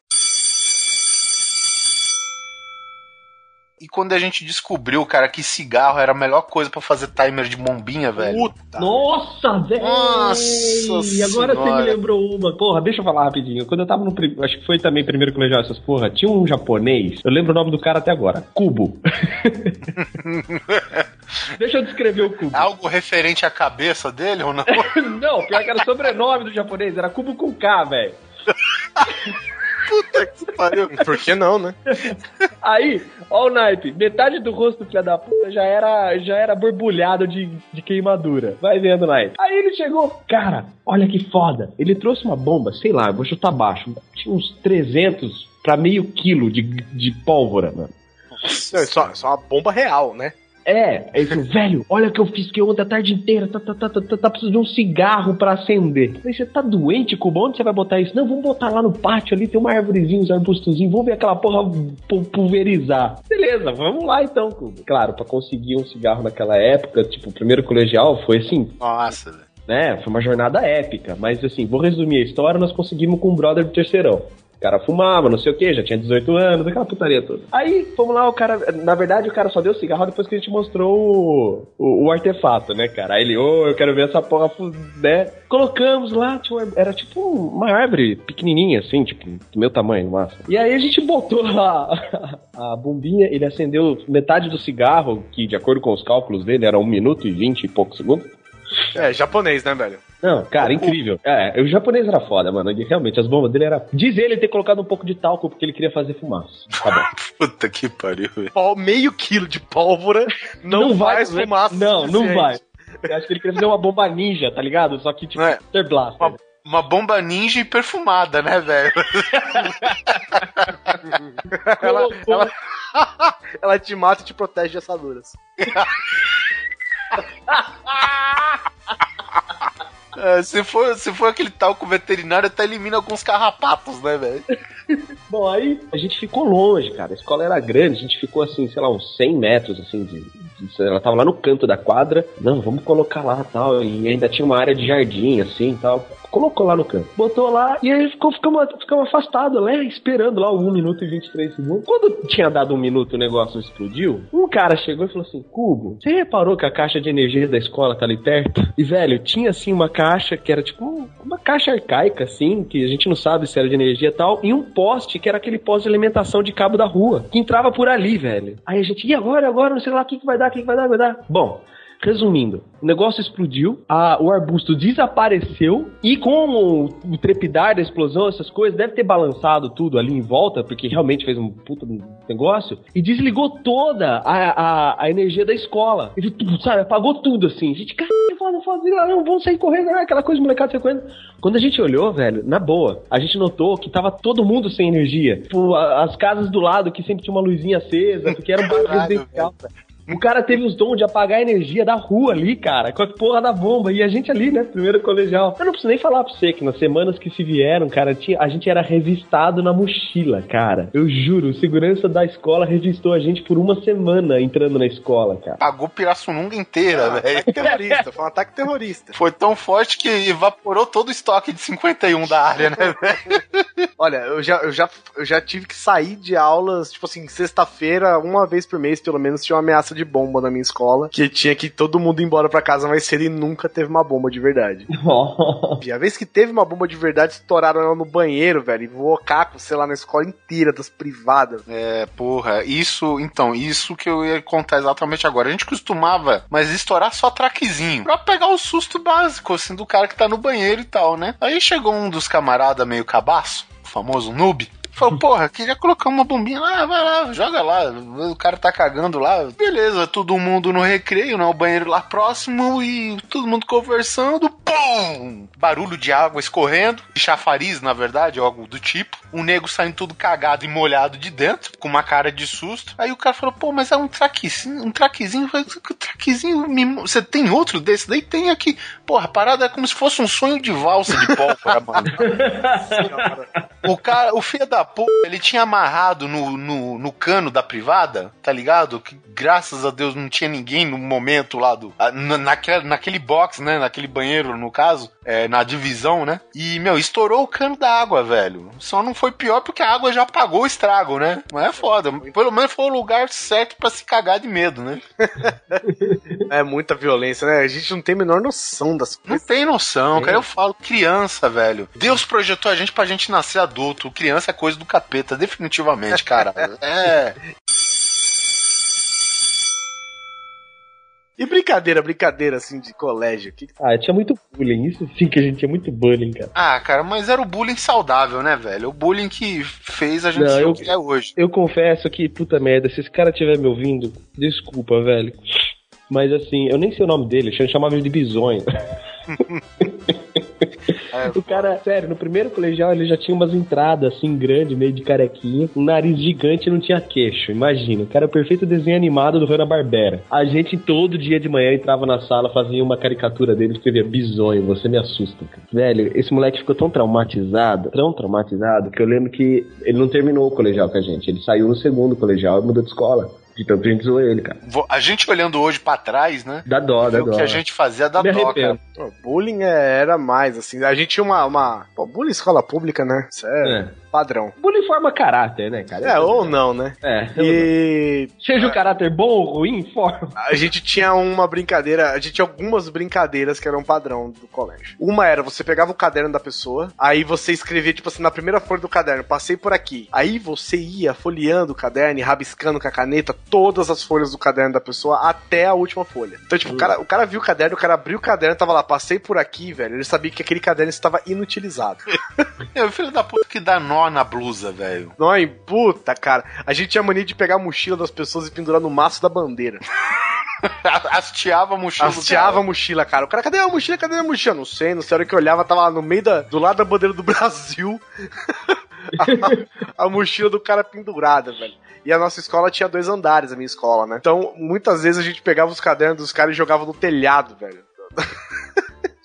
E quando a gente descobriu, cara, que cigarro era a melhor coisa pra fazer timer de bombinha, velho. Puta. Nossa, velho! Nossa E agora você me senhora. lembrou uma. Porra, deixa eu falar rapidinho. Quando eu tava no. Acho que foi também primeiro colegial essas porra. Tinha um japonês. Eu lembro o nome do cara até agora. Cubo. deixa eu descrever o Cubo. Algo referente à cabeça dele ou não? Não, pior que era o sobrenome do japonês. Era Cubo com K, velho. Puta que pariu. Por que não, né? Aí, ó o naipe, metade do rosto do filho da puta já era, já era borbulhado de, de queimadura. Vai vendo o naipe. Aí ele chegou, cara, olha que foda. Ele trouxe uma bomba, sei lá, eu vou chutar baixo. Tinha uns 300 pra meio quilo de, de pólvora, mano. Não, é só, é só uma bomba real, né? É, aí falou, velho, olha o que eu fiz que ontem a tarde inteira, tá, tá, tá, tá, tá, tá precisando de um cigarro pra acender. Falei, você tá doente, Cuba? Onde você vai botar isso? Não, vamos botar lá no pátio ali, tem uma árvorezinha, uns arbustozinhos, vamos ver aquela porra pu- pulverizar. Beleza, vamos lá então, Cuba. Claro, pra conseguir um cigarro naquela época, tipo, o primeiro colegial foi assim, Nossa, velho. né? Foi uma jornada épica, mas assim, vou resumir a história, nós conseguimos com um brother do terceirão. Cara fumava, não sei o que, já tinha 18 anos, aquela putaria toda. Aí, fomos lá, o cara. Na verdade, o cara só deu cigarro depois que a gente mostrou o, o, o artefato, né, cara? Aí ele, ô, eu quero ver essa porra, né? Colocamos lá, era tipo uma árvore pequenininha, assim, tipo, do meu tamanho, máximo. E aí a gente botou lá a bombinha, ele acendeu metade do cigarro, que de acordo com os cálculos dele era 1 minuto e 20 e poucos segundos. É, japonês, né, velho? Não, cara, incrível. É, o japonês era foda, mano. Ele, realmente, as bombas dele era. Diz ele ter colocado um pouco de talco porque ele queria fazer fumaça. Tá bom. Puta que pariu, velho. Meio quilo de pólvora não, faz fazer- fumaça. Não, não vai. Eu acho que ele queria fazer uma bomba ninja, tá ligado? Só que tipo, É. Blaster. Uma, uma bomba ninja e perfumada, né, velho? Ela, ela, ela te mata e te protege de assaduras. É, se, for, se for aquele talco veterinário, até elimina alguns carrapatos, né, velho? Bom, aí a gente ficou longe, cara. A escola era grande, a gente ficou assim, sei lá, uns 100 metros, assim, de. de- ela tava lá no canto da quadra. Não, vamos colocar lá tal. E ainda tinha uma área de jardim, assim tal. Colocou lá no canto. Botou lá e aí ficou, ficamos, ficamos afastados, né? Esperando lá 1 minuto e 23 segundos. Quando tinha dado um minuto o negócio explodiu, um cara chegou e falou assim: Cubo, você reparou que a caixa de energia da escola tá ali perto? E, velho, tinha assim uma caixa que era tipo uma caixa arcaica, assim, que a gente não sabe se era de energia e tal, e um poste que era aquele poste de alimentação de cabo da rua, que entrava por ali, velho. Aí a gente, e agora, agora, não sei lá, o que, que vai dar, o que, que vai dar, vai dar. Bom. Resumindo, o negócio explodiu, a- o arbusto desapareceu e com o, o trepidar da explosão, essas coisas, deve ter balançado tudo ali em volta, porque realmente fez um puta negócio, e desligou toda a, a, a energia da escola. E, tudo, sabe, apagou tudo assim. Gente, caralho, foda, foda, não, vamos sair correndo, né? aquela coisa molecada sair correndo. Quando a gente olhou, velho, na boa, a gente notou que tava todo mundo sem energia. Tipo, as casas do lado que sempre tinha uma luzinha acesa, porque era um residencial. O cara teve os dons de apagar a energia da rua ali, cara, com a porra da bomba. E a gente ali, né, primeiro colegial. Eu não preciso nem falar pra você que nas semanas que se vieram, cara, tinha, a gente era revistado na mochila, cara. Eu juro, o segurança da escola revistou a gente por uma semana entrando na escola, cara. Pagou Pirassununga inteira, Ah, velho. ataque terrorista, foi um ataque terrorista. Foi tão forte que evaporou todo o estoque de 51 da área, né, velho? Olha, eu já, eu, já, eu já tive que sair de aulas, tipo assim, sexta-feira, uma vez por mês, pelo menos, tinha uma ameaça de bomba na minha escola, que tinha que todo mundo ir embora pra casa mais cedo e nunca teve uma bomba de verdade. E a vez que teve uma bomba de verdade, estouraram ela no banheiro, velho, e voou caco, sei lá, na escola inteira, das privadas. É, porra, isso, então, isso que eu ia contar exatamente agora. A gente costumava, mas estourar só traquezinho, pra pegar o susto básico, assim, do cara que tá no banheiro e tal, né? Aí chegou um dos camaradas meio cabaço, o famoso noob, Falou, porra, queria colocar uma bombinha lá, vai lá, joga lá. O cara tá cagando lá. Beleza, todo mundo no recreio, né? O banheiro lá próximo e todo mundo conversando. Pum! Barulho de água escorrendo, de chafariz, na verdade, algo do tipo. O nego saindo tudo cagado e molhado de dentro, com uma cara de susto. Aí o cara falou, pô, mas é um traquezinho, um traquezinho. "Que traquezinho, você tem outro desse? Daí tem aqui. Porra, a parada é como se fosse um sonho de valsa de pólvora, mano. O cara, o filho da puta, ele tinha amarrado no, no, no cano da privada, tá ligado? Que graças a Deus não tinha ninguém no momento lá do. na- Naquele, naquele box, né? Naquele banheiro, no caso, é, na divisão, né? E, meu, estourou o cano da água, velho. Só não foi pior porque a água já apagou o estrago, né? Mas é foda. Pelo menos foi o lugar certo pra se cagar de medo, né? É muita violência, né? A gente não tem a menor noção das Não coisas. tem noção, cara. Eu falo, criança, velho. Deus projetou a gente pra gente nascer adulto. Criança é coisa do capeta, definitivamente, cara. É. E brincadeira, brincadeira, assim, de colégio. Que... Ah, tinha muito bullying. Isso sim que a gente tinha muito bullying, cara. Ah, cara, mas era o bullying saudável, né, velho? O bullying que fez a gente Não, ser eu- o que é hoje. Eu confesso que, puta merda, se esse cara estiver me ouvindo, desculpa, velho. Mas assim, eu nem sei o nome dele, eu chamava ele de bisonho. O cara, sério, no primeiro colegial ele já tinha umas entradas assim grandes, meio de carequinha, um nariz gigante e não tinha queixo. Imagina, o cara é o perfeito desenho animado do Hanna-Barbera. A gente todo dia de manhã entrava na sala, fazia uma caricatura dele e escrevia bisonho, você me assusta. cara." Velho, esse moleque ficou tão traumatizado, tão traumatizado, que eu lembro que ele não terminou o colegial com a gente. Ele saiu no segundo colegial e mudou de escola. De tanto a gente zoou ele, cara. A gente olhando hoje pra trás, né? Dá dó, dá O dó. que a gente fazia da Me dó, arrependo. cara. Pô, bullying é- era mais, assim. A gente tinha uma. uma... Pô, bullying escola pública, né? Isso é, É. padrão. Bullying forma caráter, né, cara? É, ou não, né? É. E Seja o caráter bom ou ruim, forma. a gente tinha uma brincadeira, a gente tinha algumas brincadeiras que eram padrão do colégio. Uma era, você pegava o caderno da pessoa, aí você escrevia, tipo assim, na primeira folha do caderno, passei por aqui. Aí você ia folheando o caderno e rabiscando com a caneta todas as folhas do caderno da pessoa até a última folha. Então, tipo, o, cara, o cara viu o caderno, o cara abriu o caderno, tava lá, passei por aqui, velho. Ele sabia que aquele caderno estava inutilizado. É o filho da puta que dá nó na blusa, velho. Não, hein? puta, cara. A gente tinha mania de pegar a mochila das pessoas e pendurar no maço da bandeira. Hasteava a mochila Hasteava a mochila, cara. O cara, cadê a mochila? Cadê a mochila? Não sei, não sei. A hora que eu olhava, tava lá no meio da, do lado da bandeira do Brasil. a, a mochila do cara pendurada, velho. E a nossa escola tinha dois andares, a minha escola, né? Então, muitas vezes a gente pegava os cadernos dos caras e jogava no telhado, velho.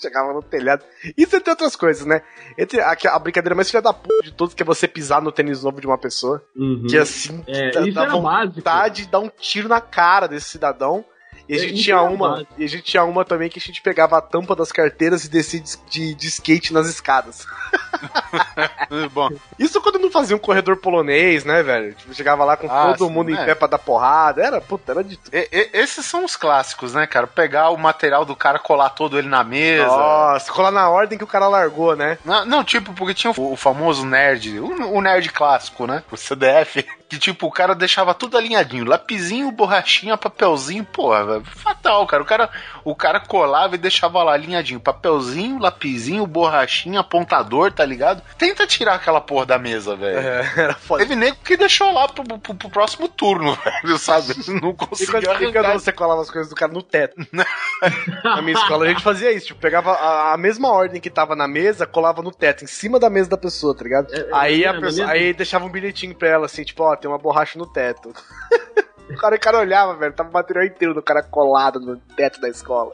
Chegava no telhado. Isso entre outras coisas, né? Entre a, a brincadeira mais filha da puta de todos, que é você pisar no tênis novo de uma pessoa. Que assim, É, dá, dá era básico. vontade de dar um tiro na cara desse cidadão. E a É, gente isso tinha uma. E a gente tinha uma também que a gente pegava a tampa das carteiras e descia de, de, de skate nas escadas. Bom, Isso quando não fazia um corredor polonês, né, velho? Tipo, chegava lá com Ah, todo sim, mundo em é. pé pra dar porrada. Era, puta, era de tudo. e- e- esses são os clássicos, né, cara? Pegar o material do cara, colar todo ele na mesa. Nossa, colar na ordem que o cara largou, né? Não, não, tipo, porque tinha o, o famoso nerd, o, o nerd clássico, né? O CDF. Que, tipo, o cara deixava tudo alinhadinho. Lapizinho, borrachinha, papelzinho, porra, velho, fatal, cara. O cara, o cara colava e deixava lá alinhadinho. Papelzinho, lapizinho, borrachinha, apontador, tá ligado? Tenta tirar aquela porra da mesa, velho. É, era foda. Teve nego que deixou lá pro, pro- pro próximo turno, velho, sabe? Não E quando, conseguiu e quando você colava as coisas do cara no teto? na minha escola a gente fazia isso, tipo, pegava a, a mesma ordem que tava na mesa, colava no teto, em cima da mesa da pessoa, tá ligado? É, é, aí a é, pessoa, beleza. aí deixava um bilhetinho pra ela, assim, tipo, ó, tem uma borracha no teto. o, cara, o cara olhava, velho, tava o material inteiro do cara colado no teto da escola.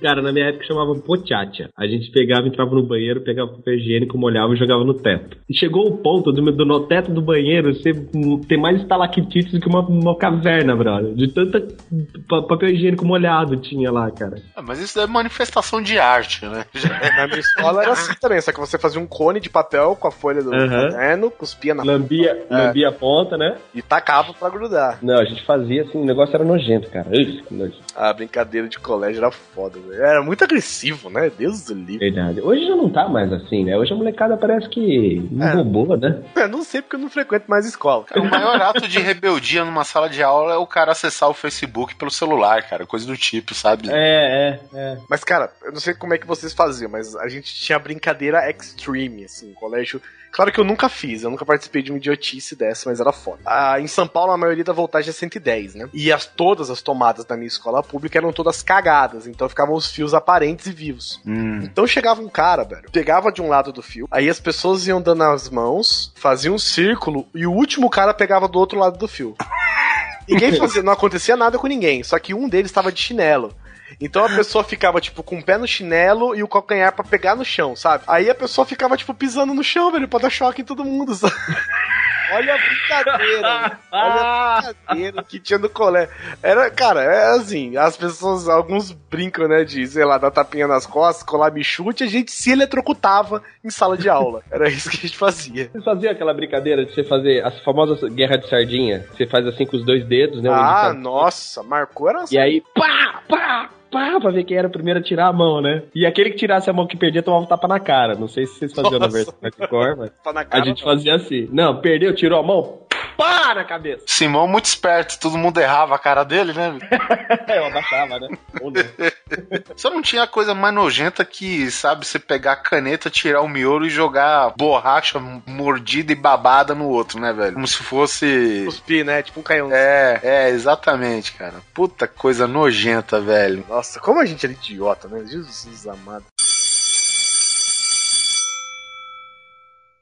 Cara, na minha época chamava pochacha. A gente pegava, entrava no banheiro, pegava papel higiênico, molhava e jogava no teto. E chegou o ponto do, do no teto do banheiro ser, ter mais estalactites do que uma, uma caverna, brother. De tanta pa- papel higiênico molhado tinha lá, cara. Ah, mas isso é manifestação de arte, né? Na minha escola era assim também, só que você fazia um cone de papel com a folha do Aham. caderno, cuspia na Lambia, É. lambia a ponta, né? e tacava pra grudar. Não, a gente fazia assim, o negócio era nojento, cara. Que nojo. A brincadeira de colégio era foda, velho. Era muito agressivo, né? Deus do livre. Verdade. Hoje já não tá mais assim, né? Hoje a molecada parece que É. roubou, né? Eu não sei porque eu não frequento mais escola. Cara, o maior ato de rebeldia numa sala de aula é o cara acessar o Facebook pelo celular, cara. Coisa do tipo, sabe? É, é, é. Mas, cara, eu não sei como é que vocês faziam, mas a gente tinha brincadeira extreme, assim, colégio. Claro que eu nunca fiz, eu nunca participei de uma idiotice dessa, mas era foda. Ah, em São Paulo, a maioria da voltagem é 110, né? E as, todas as tomadas da minha escola pública eram todas cagadas, então ficavam os fios aparentes e vivos. Hum. Então chegava um cara, velho, pegava de um lado do fio, aí as pessoas iam dando as mãos, faziam um círculo e o último cara pegava do outro lado do fio. Ninguém fazia, não acontecia nada com ninguém, só que um deles estava de chinelo. Então a pessoa ficava, tipo, com o pé no chinelo e o calcanhar pra pegar no chão, sabe? Aí a pessoa ficava, tipo, pisando no chão, velho, pra dar choque em todo mundo, sabe? Olha a brincadeira, velho. Olha a brincadeira que tinha no colégio. Era, cara, é assim, as pessoas, alguns brincam, né, de, sei lá, dar tapinha nas costas, colar bichute, a gente se eletrocutava em sala de aula. Era isso que a gente fazia. Vocês faziam aquela brincadeira de você fazer as famosas guerra de sardinha? Você faz assim com os dois dedos, né? Ah, nossa, marcou era E aí, pá, pá, pá, pra ver quem era o primeiro a tirar a mão, né? E aquele que tirasse a mão que perdia tomava um tapa na cara. Não sei se vocês faziam na Nossa. versão hardcore, mas Tá na a cara, gente não. fazia assim. Não, perdeu, tirou a mão, pá na cabeça. Simão muito esperto, todo mundo errava a cara dele, né? Eu abaixava, né? Ou não. Você não tinha coisa mais nojenta que, sabe, você pegar a caneta, tirar o miolo e jogar borracha mordida e babada no outro, né, velho? Como se fosse. Cuspir, né? Tipo um canhão. É, é, exatamente, cara. Puta coisa nojenta, velho. Nossa, como a gente era idiota, né? Jesus amado.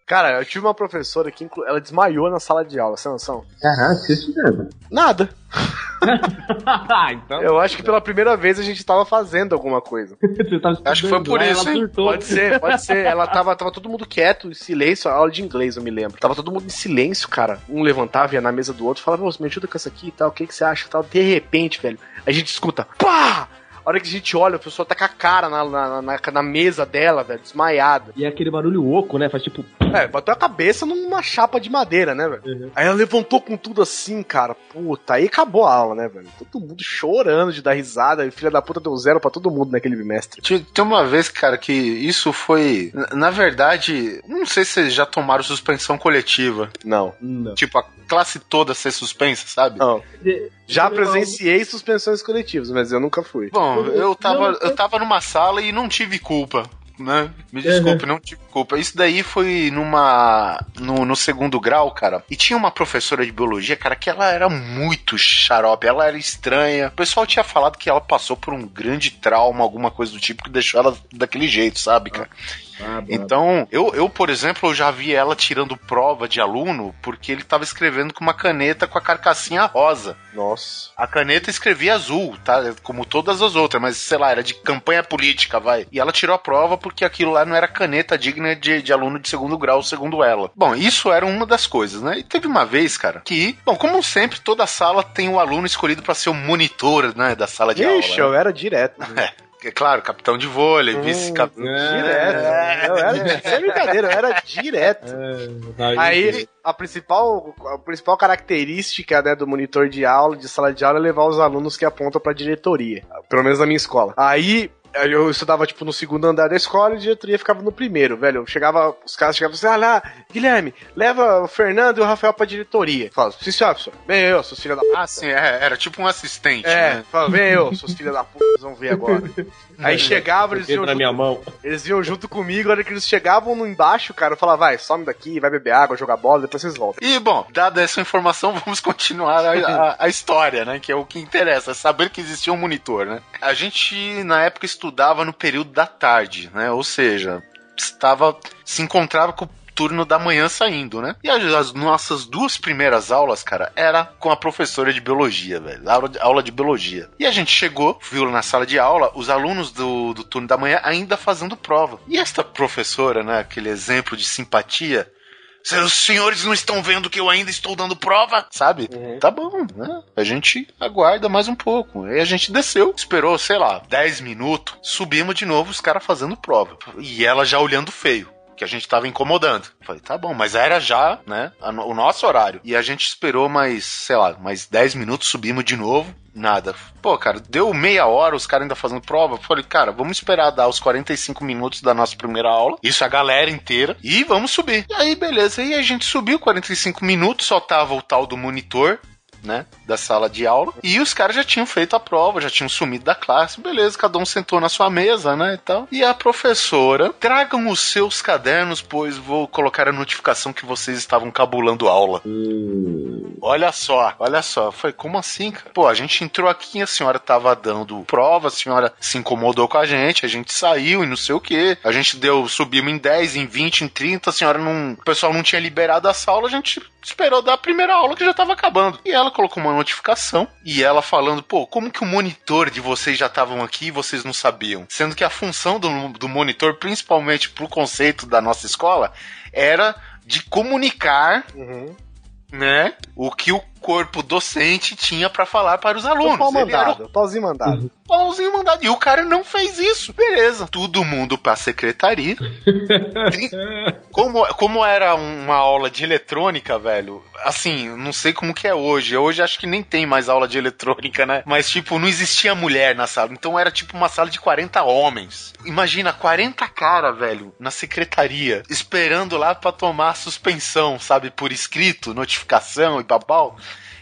Cara, eu tive uma professora que inclu- ela desmaiou na sala de aula, sem noção? Caraca, isso mesmo. Nada. então, Eu acho que pela primeira vez a gente tava fazendo alguma coisa. Acho que foi por lá, isso, ela hein? Pode ser, pode ser. Ela tava, tava todo mundo quieto, em silêncio, aula de inglês, eu me lembro. Tava todo mundo em silêncio, cara. Um levantava, ia na mesa do outro, falava, você me ajuda com essa aqui e tal, o que, que você acha e tal. De repente, velho, a gente escuta, pá! A hora que a gente olha, a pessoa tá com a cara na, na, na, na mesa dela, velho, desmaiada. E é aquele barulho oco, né? Faz tipo. É, bateu a cabeça numa chapa de madeira, né, velho? Uhum. Aí ela levantou com tudo assim, cara. Puta, aí acabou a aula, né, velho? Todo mundo chorando de dar risada. E filha da puta deu zero pra todo mundo naquele bimestre. Tem uma vez, cara, que isso foi. na- Na verdade, não sei se vocês já tomaram suspensão coletiva. Não. Não. Tipo, a classe toda ser suspensa, sabe? Não. Já presenciei suspensões coletivas, mas eu nunca fui. Bom, eu tava, eu tava numa sala e não tive culpa. Né? Me desculpe, não tive culpa. Isso daí foi numa. No, no segundo grau, cara. E tinha uma professora de biologia, cara, que ela era muito xarope, ela era estranha. O pessoal tinha falado que ela passou por um grande trauma, alguma coisa do tipo, que deixou ela daquele jeito, sabe, cara? Ah. Então, eu, eu, por exemplo, eu já vi ela tirando prova de aluno porque ele tava escrevendo com uma caneta com a carcassinha rosa. Nossa. A caneta escrevia azul, tá? Como todas as outras, mas sei lá, era de campanha política, vai. E ela tirou a prova porque aquilo lá não era caneta digna de, de aluno de segundo grau, segundo ela. Bom, isso era uma das coisas, né? E teve uma vez, cara, que, bom, como sempre, toda sala tem um aluno escolhido pra ser o monitor, né, da sala de Ixi, aula. eu era direto. né? É claro, capitão de vôlei, Hum, vice-capitão. Direto. É. Eu era, sem brincadeira, eu era direto. É, Aí, a principal, a principal característica né, do monitor de aula, de sala de aula, é levar os alunos que apontam pra diretoria. Pelo menos na minha escola. Aí. Eu estudava, tipo, no segundo andar da escola e a diretoria ficava no primeiro, velho. Eu chegava, os caras chegavam assim, ah lá, Guilherme, leva o Fernando e o Rafael pra diretoria. Fala, sim, senhor, professor. Vem eu, seus filhos da puta. Ah, sim, é, era tipo um assistente, É, né? fala, vem eu, seus filhos da puta, vocês vão ver agora. Aí chegava, eles iam na junto minha mão. eles vinham junto comigo, a hora que eles chegavam no embaixo, cara, eu falava, vai, some daqui, vai beber água, jogar bola, depois vocês voltam. E, bom, dada essa informação, vamos continuar a, a- a história, né? Que é o que interessa, saber que existia um monitor, né? A gente, na época, estudava no período da tarde, né? Ou seja, estava. se encontrava com turno da manhã saindo, né? E as, as nossas duas primeiras aulas, cara, era com a professora de biologia, velho. Aula de, aula de biologia. E a gente chegou, viu na sala de aula, os alunos do, do turno da manhã ainda fazendo prova. E esta professora, né, aquele exemplo de simpatia, seus senhores não estão vendo que eu ainda estou dando prova? Sabe? Tá bom, né? A gente aguarda mais um pouco. Aí a gente desceu, esperou, sei lá, 10 minutos, subimos de novo, os caras fazendo prova. E ela já olhando feio. Que a gente tava incomodando. Falei, tá bom, mas era já, né? o nosso horário. E a gente esperou mais, sei lá, mais 10 minutos, subimos de novo. Nada. Pô, cara, deu meia hora, os caras ainda fazendo prova. Falei, cara, vamos esperar dar os 45 minutos da nossa primeira aula. Isso a galera inteira. E vamos subir. E aí, beleza. E a gente subiu 45 minutos, só tava o tal do monitor. Né, da sala de aula. E os caras já tinham feito a prova, já tinham sumido da classe. Beleza, cada um sentou na sua mesa, né, e tal. E a professora, tragam os seus cadernos, pois vou colocar a notificação que vocês estavam cabulando aula. Olha só, olha só. Foi como assim, cara? Pô, a gente entrou aqui, a senhora tava dando prova, a senhora se incomodou com a gente, a gente saiu e não sei o que. A gente deu, subimos em 10, em 20, em 30, a senhora não. O pessoal não tinha liberado a sala, a gente esperou dar a primeira aula que já tava acabando. E ela colocou uma notificação e ela falando, pô, como que o monitor de vocês já estavam aqui e vocês não sabiam? Sendo que a função do, do monitor, principalmente pro conceito da nossa escola, era de comunicar Uhum. né, o que o corpo docente tinha pra falar para os alunos. Pau Ele era o mandado, pauzinho mandado. pauzinho mandado. E o cara não fez isso. Beleza. Todo mundo pra secretaria. Como, como era uma aula de eletrônica, velho, assim, não sei como que é hoje. Hoje acho que nem tem mais aula de eletrônica, né? Mas, tipo, não existia mulher na sala. Então era tipo uma sala de 40 homens. Imagina, 40 cara, velho, na secretaria, esperando lá pra tomar suspensão, sabe? Por escrito, notificação e babau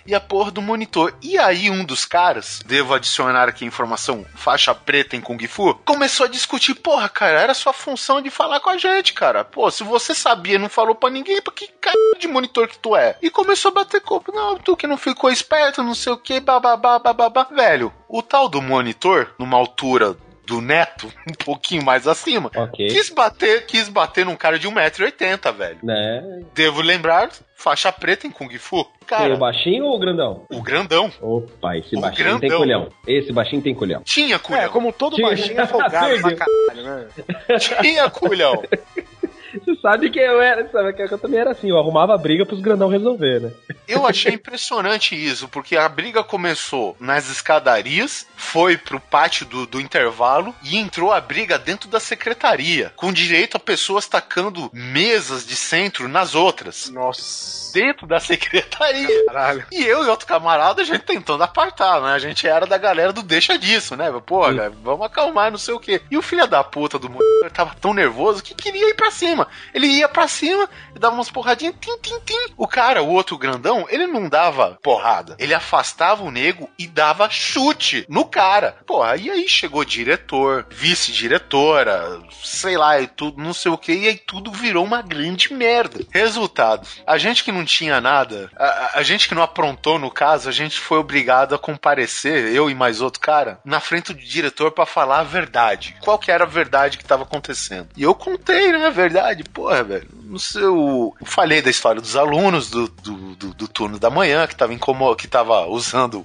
e a porra do monitor. E aí um dos caras, devo adicionar aqui informação, faixa preta em Kung Fu, começou a discutir, porra, cara, era sua função de falar com a gente, cara. Pô, se você sabia não falou pra ninguém, pra que cara de monitor que tu é? E começou a bater copo, não, tu que não ficou esperto, não sei o que, bababá, bababá. Velho, o tal do monitor, numa altura do neto, um pouquinho mais acima, Ok. quis bater, quis bater num cara de 1,80m, velho. Né? Devo lembrar, faixa preta em Kung Fu. Tem Cara, o baixinho ou o grandão? o grandão Opa, esse O baixinho tem grandão. colhão. Esse baixinho tem colhão. tinha É, culhão. como todo Tinha. baixinho é folgado pra caralho, né? Tinha culhão. Sabe que eu era, sabe que eu também era assim, eu arrumava briga pros grandão resolver, né? Eu achei impressionante isso, porque a briga começou nas escadarias, foi pro pátio do, do intervalo e entrou a briga dentro da secretaria, com direito a pessoas tacando mesas de centro nas outras. Nossa. Dentro da secretaria. Caralho. E eu e outro camarada, a gente tentando apartar, né? A gente era da galera do deixa disso, né? Pô, cara, vamos acalmar, não sei o quê. E o filho da puta do tava tão nervoso que queria ir pra cima. Ele ia pra cima e dava umas porradinhas, tim, tim, tim. O cara, o outro grandão, ele não dava porrada. Ele afastava o nego e dava chute no cara. Porra, e aí chegou diretor, vice-diretora, sei lá, e tudo, não sei o que, e aí tudo virou uma grande merda. Resultado, a gente que não tinha nada, a, a- gente que não aprontou no caso, a gente foi obrigado a comparecer, eu e mais outro cara, na frente do diretor pra falar a verdade. Qual que era a verdade que tava acontecendo? E eu contei, né, a verdade. Porra, velho, no seu... Eu falei da história dos alunos do, do, do- do turno da manhã, que tava, incomo... que tava usando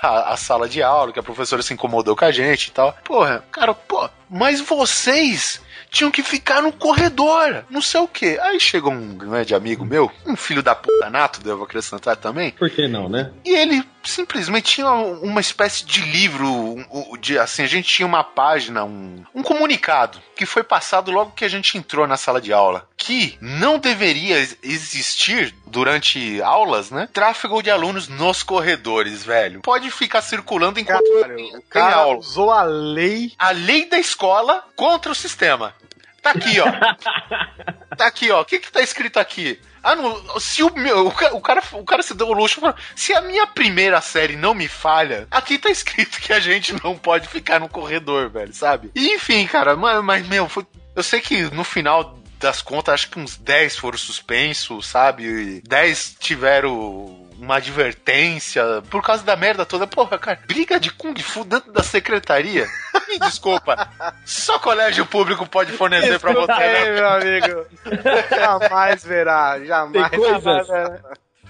a, a sala de aula, que a professora se incomodou com a gente e tal. Porra, cara, pô, mas vocês tinham que ficar no corredor, não sei o quê. Aí chegou um grande amigo meu, um filho da puta nato, devo acrescentar também, Por que não, né? e ele simplesmente tinha uma espécie de livro, um- um- de, assim, a gente tinha uma página, um, um comunicado, que foi passado logo que a gente entrou na sala de aula, que não deveria ex- existir durante aulas, né? Tráfego de alunos nos corredores, velho. Pode ficar circulando enquanto Caralho, tem cara aula. usou a lei. A lei da escola contra o sistema. Tá aqui, ó. tá aqui, ó. O que que tá escrito aqui? Ah, não, se o meu. O ca- o cara, o cara se deu o luxo falando, se a minha primeira série não me falha, aqui tá escrito que a gente não pode ficar no corredor, velho, sabe? E, enfim, cara, mas, mas meu, foi- eu sei que no final das contas, acho que uns 10 foram suspensos, sabe? E 10 tiveram uma advertência por causa da merda toda. Porra, cara, briga de Kung Fu dentro da secretaria? Me desculpa. Só colégio público pode fornecer pra você. Aí, né? meu amigo. Jamais verá, jamais. Tem coisas- jamais verá.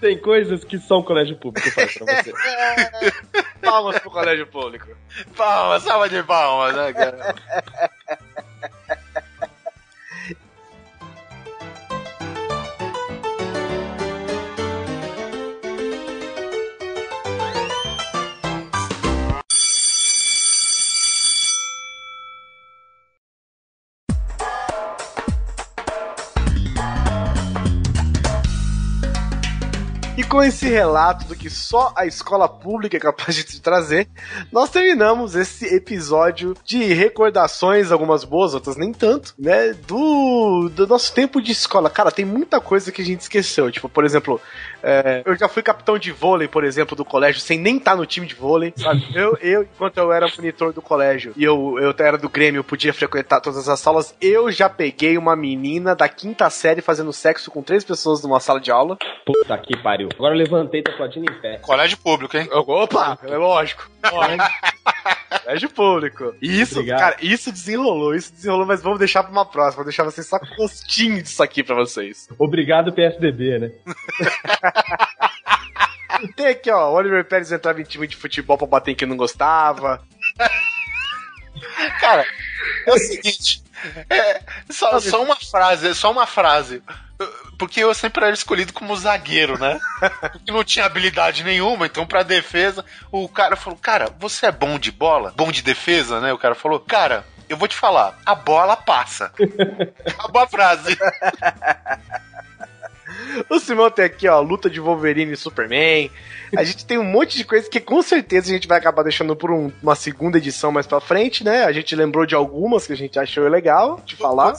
Tem coisas que só um colégio público faz pra você. Palmas pro colégio público. Palmas, salva de palmas, né, cara? Com esse relato do que só a escola pública é capaz de te trazer, nós terminamos esse episódio de recordações, algumas boas, outras nem tanto, né? Do, do nosso tempo de escola. Cara, tem muita coisa que a gente esqueceu. Tipo, por exemplo, é, eu já fui capitão de vôlei, por exemplo, do colégio, sem nem estar no time de vôlei, sabe? Eu, eu enquanto eu era monitor do colégio e eu, eu era do Grêmio, eu podia frequentar todas as salas, eu já peguei uma menina da quinta série fazendo sexo com três pessoas numa sala de aula. Puta que pariu. Agora eu levantei, tá aplaudindo em pé. Colégio público, hein? Opa, é lógico. Colégio público. E isso, Obrigado. cara, isso desenrolou, isso desenrolou, mas vamos deixar pra uma próxima. Vou deixar vocês só com gostinho disso aqui pra vocês. Obrigado, PSDB, né? Tem aqui, ó, o Oliver Pérez entrava em time de futebol pra bater em quem não gostava. Cara, é o seguinte. é, só, só uma frase, só uma frase. Porque eu sempre era escolhido como zagueiro, né? Porque não tinha habilidade nenhuma, então pra defesa, o cara falou: Cara, você é bom de bola? Bom de defesa, né? O cara falou: Cara, eu vou te falar, a bola passa. Acabou a frase. O Simão tem aqui, ó, luta de Wolverine e Superman. A gente tem um monte de coisa que com certeza a gente vai acabar deixando por um- uma segunda edição mais pra frente, né? A gente lembrou de algumas que a gente achou legal de falar.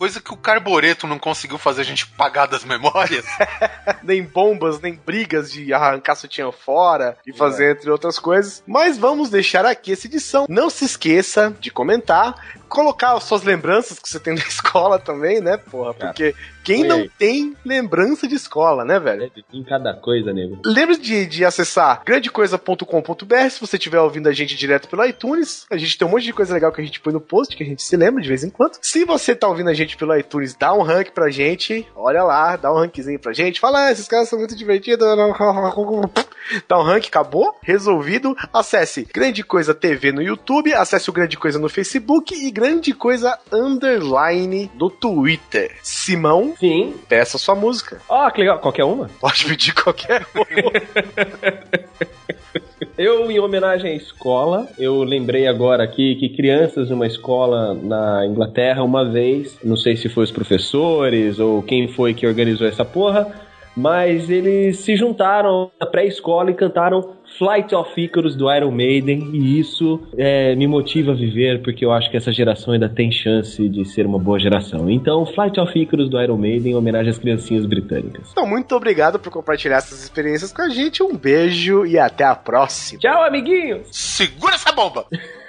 Coisa que, o Carboreto não conseguiu fazer a gente pagar das memórias. nem bombas, nem brigas de arrancar sutiã fora e fazer entre outras coisas. Mas vamos deixar aqui essa edição. Não se esqueça de comentar, colocar as suas lembranças que você tem da escola também, né, porra? Cara, Porque quem foi não aí. tem lembrança de escola, né, velho? Em cada coisa, nego. Lembre de, de acessar grandecoisa.com.br se você estiver ouvindo a gente direto pelo iTunes. A gente tem um monte de coisa legal que a gente põe no post, que a gente se lembra de vez em quando. Se você tá ouvindo a gente pelo iTunes, dá um rank pra gente. Olha lá, dá um rankzinho pra gente. Fala, ah, esses caras são muito divertidos. Dá um rank, acabou. Resolvido. Acesse Grande Coisa TV no YouTube, acesse o Grande Coisa no Facebook e Grande Coisa Underline no Twitter. Simão, Sim. peça sua música. Ó, que legal. Qualquer uma? Pode pedir qualquer um. Eu, em homenagem à escola, eu lembrei agora aqui que crianças numa escola na Inglaterra, uma vez, não sei se foi os professores ou quem foi que organizou essa porra, mas eles se juntaram na pré-escola e cantaram Flight of Icarus do Iron Maiden, e isso é, me motiva a viver, porque eu acho que essa geração ainda tem chance de ser uma boa geração. Então, Flight of Icarus do Iron Maiden, em homenagem às criancinhas britânicas. Então, muito obrigado por compartilhar essas experiências com a gente. Um beijo e até a próxima. Tchau, amiguinhos! Segura essa bomba!